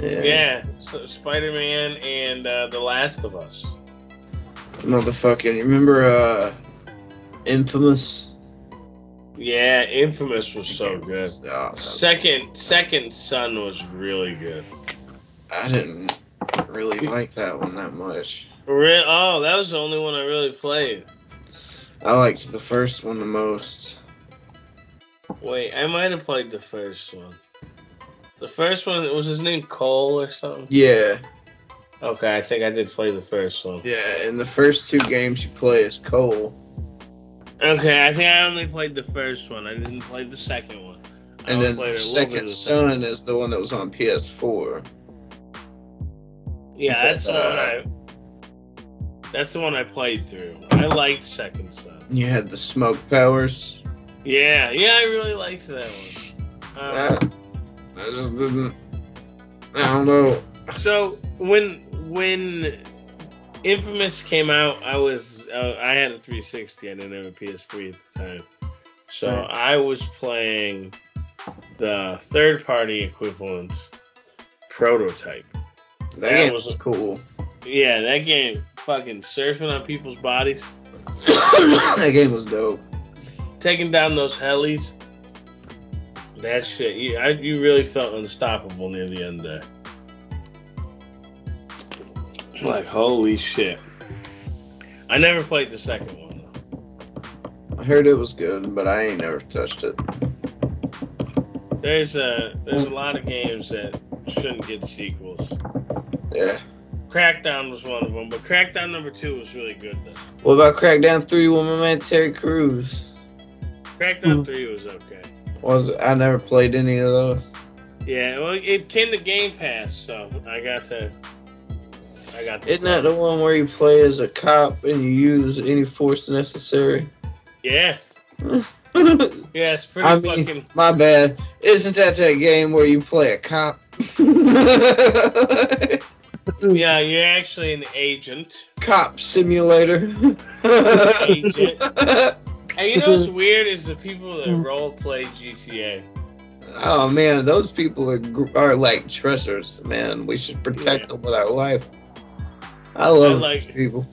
yeah, yeah. Yeah, so Spider-Man and uh, The Last of Us. Motherfucking, remember uh, Infamous? Yeah, Infamous was so good. Oh, Second, Second Son was really good. I didn't really like that one that much. Re- oh, that was the only one I really played. I liked the first one the most. Wait, I might have played the first one. The first one was his name Cole or something. Yeah, Okay, I think I did play the first one. yeah. In the first two games you play as Cole, Okay, I think I only played the first one. I didn't play the second one. I and then the second the son is the one that was on PS4. Yeah, that's the Uh, one I. That's the one I played through. I liked Second Son. You had the smoke powers. Yeah, yeah, I really liked that one. Uh, I just didn't. I don't know. so when when Infamous came out, I was uh, I had a 360. I didn't have a PS3 at the time, so Right. I was playing the third party equivalent prototype. That, That was- was cool. Yeah, that game fucking surfing on people's bodies, <coughs> that game was dope. taking down those helis. That shit, you, I, you really felt unstoppable near the end there. Like holy shit! I never played the second one. Though. I heard it was good, but I ain't never touched it. There's a there's a lot of games that shouldn't get sequels. Yeah. Crackdown was one of them, but Crackdown number two was really good though. What about Crackdown 3 with my man Terry Crews? Crackdown Hmm. three was okay. Was I never played any of those. Yeah, well, it came to Game Pass, so I got to. I got. Isn't that the one where you play as a cop and you use any force necessary? Yeah, <laughs> yeah, it's pretty mean, fucking. my bad. Isn't that that game where you play a cop? <laughs> Yeah, you're actually an agent. cop simulator. <laughs> Agent. And you know what's weird is the people that role play GTA. Oh man, those people are are like treasures, man. We should protect Yeah. them with our life. I love I like- these people.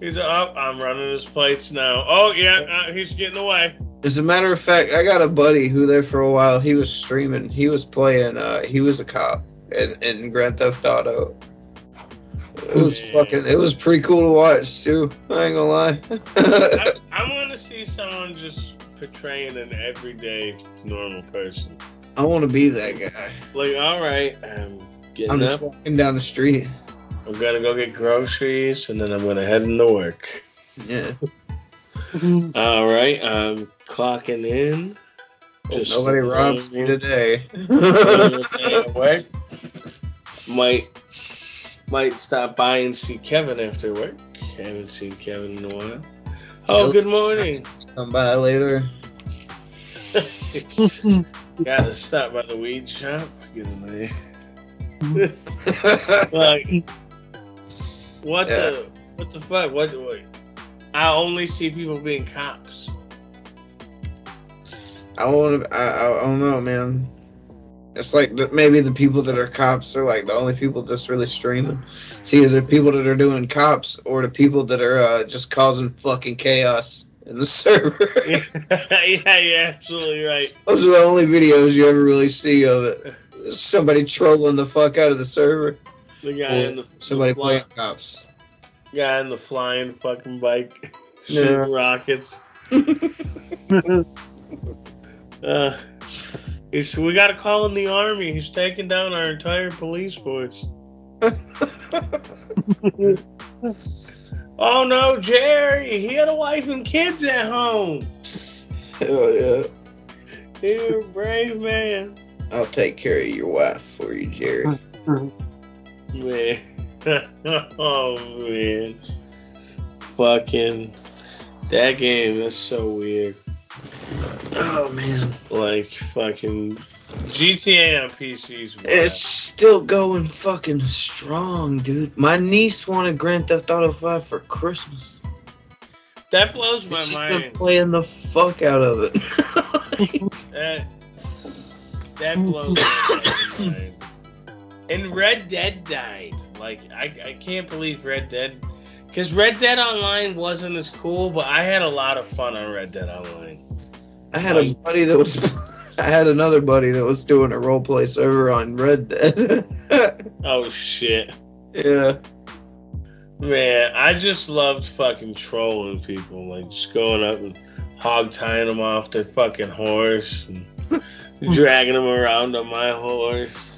He's up. oh, I'm running his plates now. Oh yeah, uh, he's getting away. As a matter of fact, I got a buddy who there for a while. He was streaming. He was playing. Uh, he was a cop in, in Grand Theft Auto. It was Yeah. fucking. It was pretty cool to watch too. I ain't gonna lie. I, <laughs> I want to see someone just portraying an everyday normal person. I want to be that guy. Like, all right, I'm getting I'm just walking down the street. I'm gonna go get groceries, and then I'm gonna head into work. Yeah. <laughs> All right, I'm clocking in. Oh, Hope nobody robs me today. Another day at work. <laughs> Might might stop by and see Kevin after work. Haven't seen Kevin in a while. Oh, good morning. Come by later. <laughs> Gotta stop by the weed shop. get in like, what Yeah. the what the fuck? What, what? I only see people being cops. I want to. I, I, I don't know, man. It's like the, maybe the people that are cops are like the only people that's really streaming. It's either the people that are doing cops or the people that are uh, just causing fucking chaos in the <laughs> server. <laughs> yeah, you're absolutely right. Those are the only videos you ever really see of it. Somebody trolling the fuck out of the server. The guy in the somebody the fly- playing cops. guy in the flying fucking bike <laughs> Yeah. shooting rockets. <laughs> Uh, he's, we got to call in the army. He's taking down our entire police force. <laughs> Oh no, Jerry! He had a wife and kids at home. Hell yeah. You're a brave man. I'll take care of your wife for you, Jerry. Man. <laughs> oh man. Fucking that game is so weird. Oh man. Like fucking GTA on PC's. It's still going fucking strong, dude. My niece wanted Grand Theft Auto 5 for Christmas. that blows my mind. She's been playing the fuck out of it. That that blows my mind. <laughs> And Red Dead died. Like I, I can't believe Red Dead because Red Dead Online wasn't as cool, but I had a lot of fun on Red Dead Online. I had a buddy that was. <laughs> I had another buddy that was doing a roleplay server on Red Dead. <laughs> Oh shit. yeah. Man, I just loved fucking trolling people, like just going up and hog tying them off their fucking horse and <laughs> dragging them around on my horse.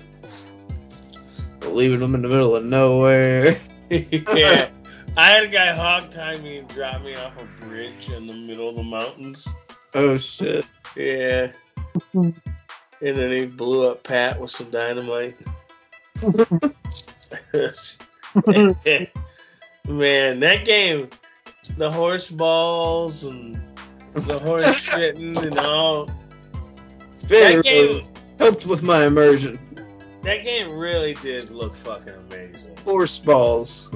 Leaving them in the middle of nowhere. <laughs> yeah. I had a guy hog tie me and drop me off a bridge in the middle of the mountains. Oh shit. Yeah. <laughs> and then he blew up Pat with some dynamite. <laughs> Man, that game, the horse balls and the horse shitting and all, It's very That game- helped with my immersion. That game really did look fucking amazing. Horse balls.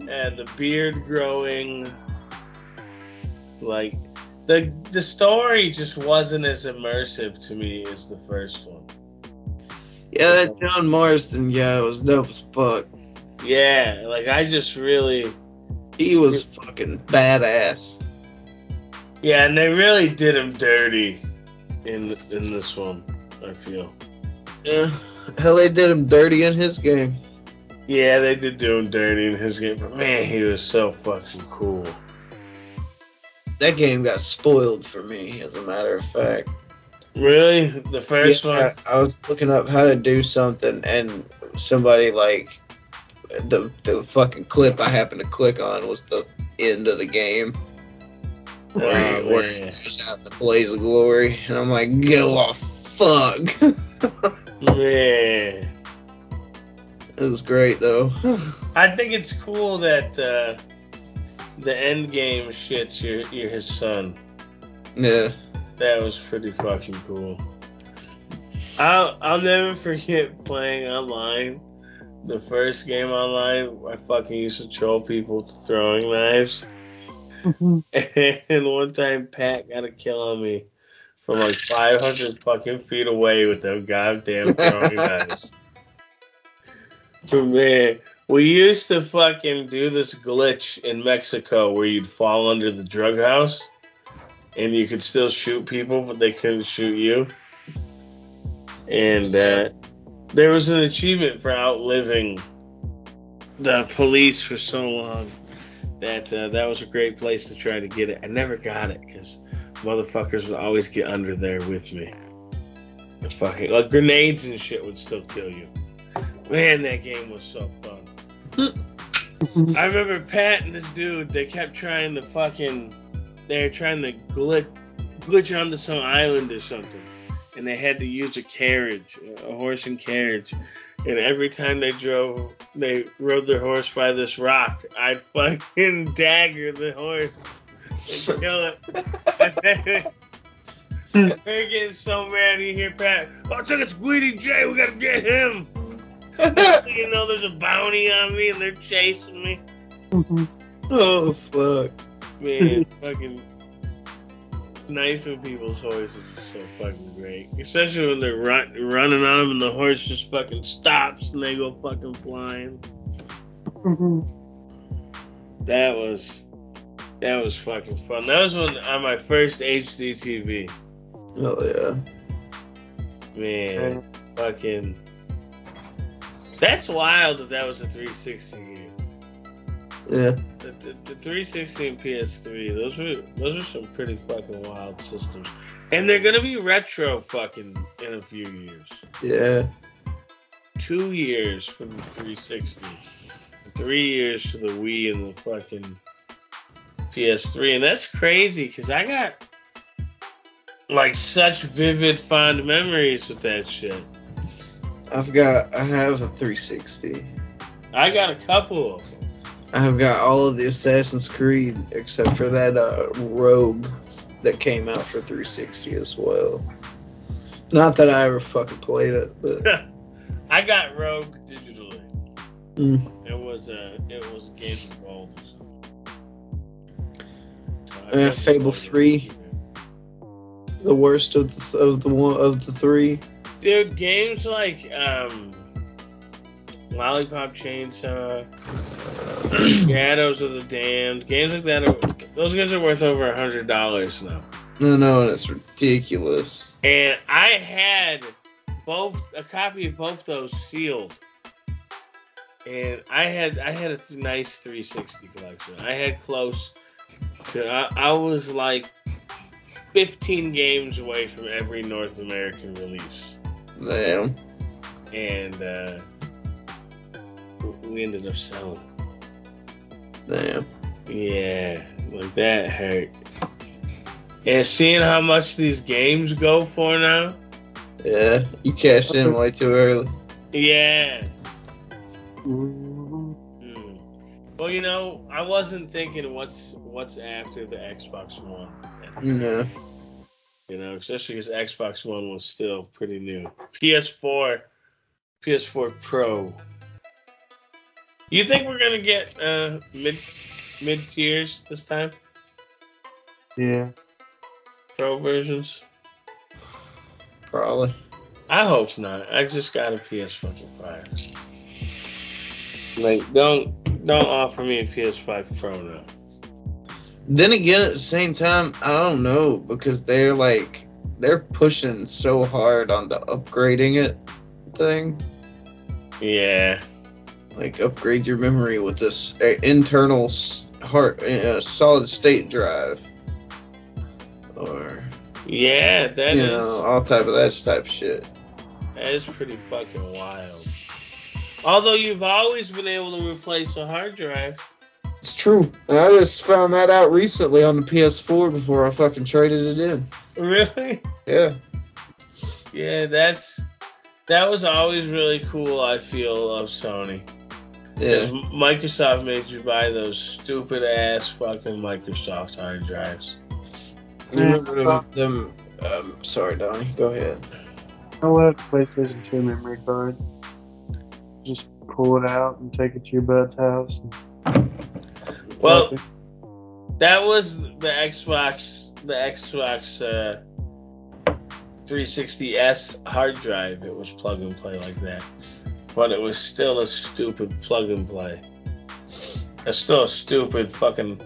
And the beard growing, like the the story just wasn't as immersive to me as the first one. Yeah, that John Marston guy was dope as fuck. Yeah, like I just really He was fucking badass. Yeah, and they really did him dirty in in this one. I feel. Yeah. Hell, they did him dirty in his game. Yeah, they did do him dirty in his game, but man, he was so fucking cool. That game got spoiled for me, as a matter of fact. Really, the first Yeah, one. I was looking up how to do something, and somebody like the the fucking clip I happened to click on was the end of the game. Where, Oh, he- where he was out in the blaze of glory, and I'm like, go off, fuck. <laughs> it was great though. <sighs> I think it's cool that uh, the end game shits your you're his son. yeah. That was pretty fucking cool. I'll I'll never <laughs> forget playing online. The first game online, I fucking used to troll people with throwing knives. <laughs> <laughs> And one time Pat got a kill on me from like 500 fucking feet away with those goddamn throwing <laughs> knives. But man, we used to fucking do this glitch in Mexico where you'd fall under the drug house and you could still shoot people, but they couldn't shoot you. And uh, there was an achievement for outliving the police for so long that uh, that was a great place to try to get it. I never got it because motherfuckers would always get under there with me. Fucking like grenades and shit would still kill you. Man, that game was so fun. <laughs> I remember Pat and this dude. They kept trying to fucking. They were trying to glitch glitch onto some island or something, and they had to use a carriage, a horse and carriage. And every time they drove, they rode their horse by this rock. I'd <laughs> fucking dagger the horse and kill it. And then, They're getting so mad. You hear Pat, oh, I think it's Greedy J. We gotta get him. so <laughs> you know there's a bounty on me and they're chasing me. Mm-hmm. oh fuck. Man, <laughs> fucking knifing people's horses is so fucking great. Especially when they're run, running on them and the horse just fucking stops and they go fucking flying. Mm-hmm. That was that was fucking fun. That was when on my first HD TV. Oh yeah. Man, fucking. That's wild that that was a 360 game. Yeah. The, the, the 360 and PS3, those were those are some pretty fucking wild systems, and they're gonna be retro fucking in a few years. Yeah. Two years for the 360, three years for the Wii and the fucking PS3, and that's crazy because I got like such vivid fond memories with that shit. I've got I have a 360. I got a couple. I've got all of the Assassin's Creed except for that uh, Rogue that came out for 360 as well. Not that I ever fucking played it, but <laughs> I got Rogue digitally. mm, It was a it was a game of gold Uh, Fable 3. the worst of the of the one of the three. Dude, games like um, Lollipop Chainsaw, <clears throat> Shadows of the Damned, games like that, are, those games are worth over a hundred dollars now. No, no, that's ridiculous. And I had both a copy of both those sealed. And I had I had a nice 360 collection. I had close to I, I was like 15 games away from every North American release. Damn. And uh, we ended up selling. Damn. Yeah, like that hurt. And seeing how much these games go for now. Yeah, you cashed in way too early. Yeah. Mhm. Well, you know, I wasn't thinking what's what's after the Xbox One. No. You know, especially because Xbox One was still pretty new. PS4, PS4 Pro. You think we're gonna get uh, mid mid tiers this time? Yeah. Pro versions? Probably. I hope not. I just got a PS fucking five. Like, don't don't offer me a PS5 Pro now. Then again, at the same time, I don't know because they're like they're pushing so hard on the upgrading it thing. Yeah. Like upgrade your memory with this uh, internal s- hard uh, solid state drive, or Yeah, that you is know all type of that type of shit. that is pretty fucking wild. Although you've always been able to replace a hard drive. It's true. I just found that out recently on the PS4 before I fucking traded it in. Really? Yeah. Yeah, that's that was always really cool. I feel of Sony. Yeah. Microsoft made you buy those stupid ass fucking Microsoft hard drives. You remember them? them um, sorry, Donnie. Go ahead. I love PlayStation 2 memory card. Just pull it out and take it to your bud's house. And Well, that was the Xbox, the Xbox uh, 360s hard drive. It was plug and play like that, but it was still a stupid plug and play. It's still a stupid fucking.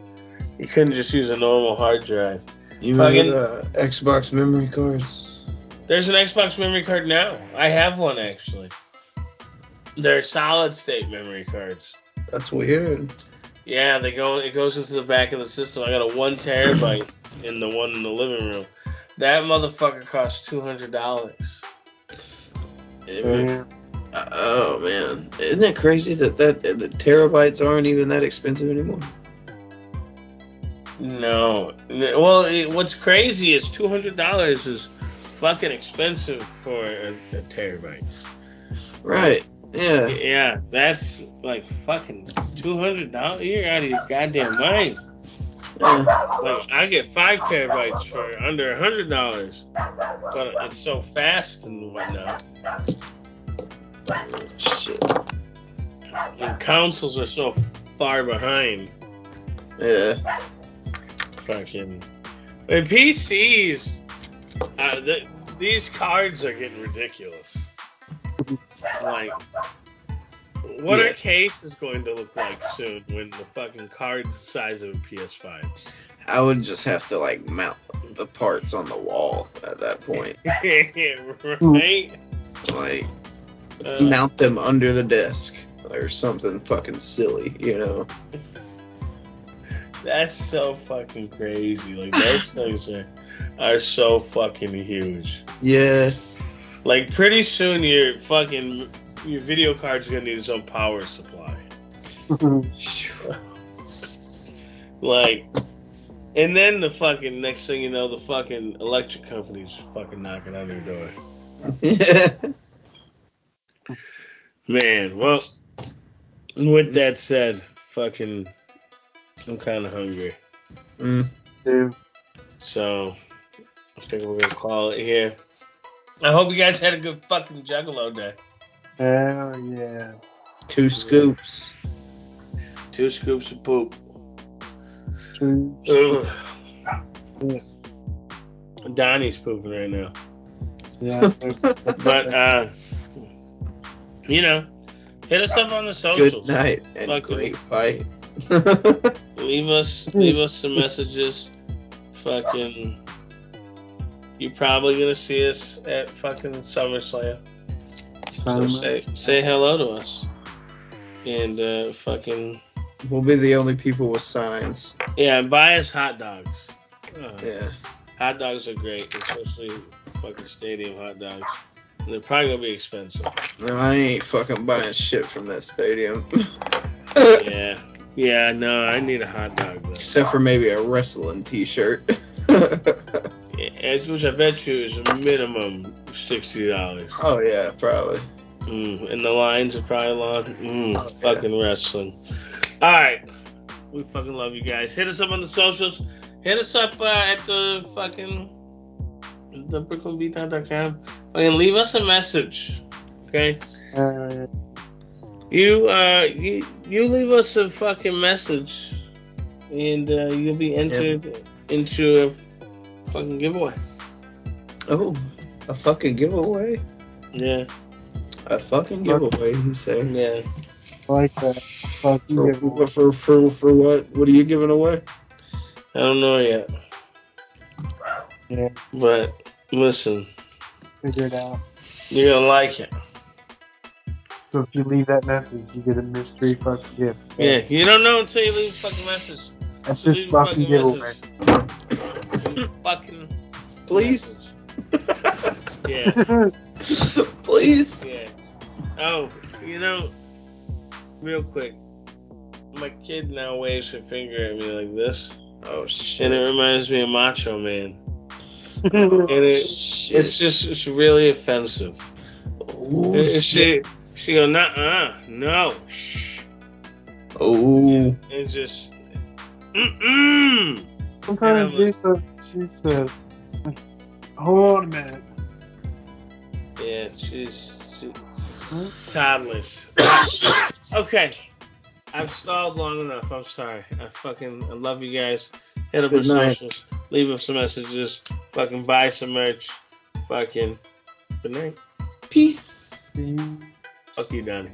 You couldn't just use a normal hard drive. You remember the Xbox memory cards? There's an Xbox memory card now. I have one actually. They're solid state memory cards. That's weird. Yeah, they go. It goes into the back of the system. I got a one terabyte in the one in the living room. That motherfucker costs two hundred dollars. yeah. Oh man, isn't it crazy that that the terabytes aren't even that expensive anymore? No, well, it, what's crazy is two hundred dollars is fucking expensive for a, a terabyte. Right. Yeah. Yeah, that's like fucking two hundred dollars. You're out of your goddamn mind. Yeah. Like I get five terabytes for under a hundred dollars, but it's so fast and whatnot. Shit. And consoles are so far behind. Yeah. Fucking. And PCs, uh, th- these cards are getting ridiculous. Like, what Yeah. our case is going to look like soon when the fucking card's the size of a PS5. I would just have to like mount the parts on the wall at that point. <laughs> right? Like Uh, mount them under the desk or something fucking silly, you know. <laughs> That's so fucking crazy. Like those things are are so fucking huge. Yeah. Like pretty soon your fucking your video card's gonna need its own power supply. <laughs> Like and then the fucking next thing you know the fucking electric company's fucking knocking on your door. <laughs> Man, well with that said, fucking I'm kinda hungry. Mm. Dude, So I think we're gonna call it here. I hope you guys had a good fucking juggalo day. hell yeah. Two scoops. Two scoops of poop. Two. Ugh. Donnie's pooping right now. Yeah. <laughs> But uh you know, hit us up on the socials. Good night and Fucking- great fight. <laughs> Leave us leave us some messages. Fucking you're probably gonna see us at fucking SummerSlam. So say say hello to us. And uh fucking we'll be the only people with signs. yeah, and buy us hot dogs. Uh, Yeah. Hot dogs are great, especially fucking stadium hot dogs. And they're probably gonna be expensive. No, I ain't fucking buying shit from that stadium. <laughs> Yeah. Yeah, no, I need a hot dog though. Except for maybe a wrestling t-shirt. <laughs> Yeah, which I bet you is a minimum sixty dollars. oh yeah, probably. Mm, and the lines are probably long. Mm, Oh, yeah. fucking wrestling. All right, we fucking love you guys. Hit us up on the socials. Hit us up uh, at the fucking the brooklynbeatdown.com. Fucking leave us a message. Okay. Uh, You uh you you leave us a fucking message, and uh, you'll be entered into a fucking giveaway. Oh, a fucking giveaway. Yeah, A fucking giveaway, he said. yeah. I like that. Fucking For, giveaway. for, for, for what? What are you giving away? I don't know yet, Yeah, but listen, figure it out. you're gonna like it. So if you leave that message, you get a mystery fucking gift. Yeah, you don't know until you leave a fucking message. That's So just leave a fucking giveaway. message. Leave <coughs> a fucking Please. <laughs> Yeah, <laughs> Please. yeah. Oh, you know, real quick, my kid now waves her finger at me like this. Oh shit. And it reminds me of Macho Man. yeah. <laughs> And it, shit. it's just, it's really offensive. oh, And shit. she, she go, nah, uh, no, shh. Oh. And just, mm-mm. Sometimes And I'm she says, she said, hold on a minute. Yeah, she's, she, toddlers. okay. I've stalled long enough. I'm sorry. I fucking I love you guys. Hit up Good our socials. Leave us some messages. Fucking buy some merch. Fucking good night. Peace. Fuck you, Donnie.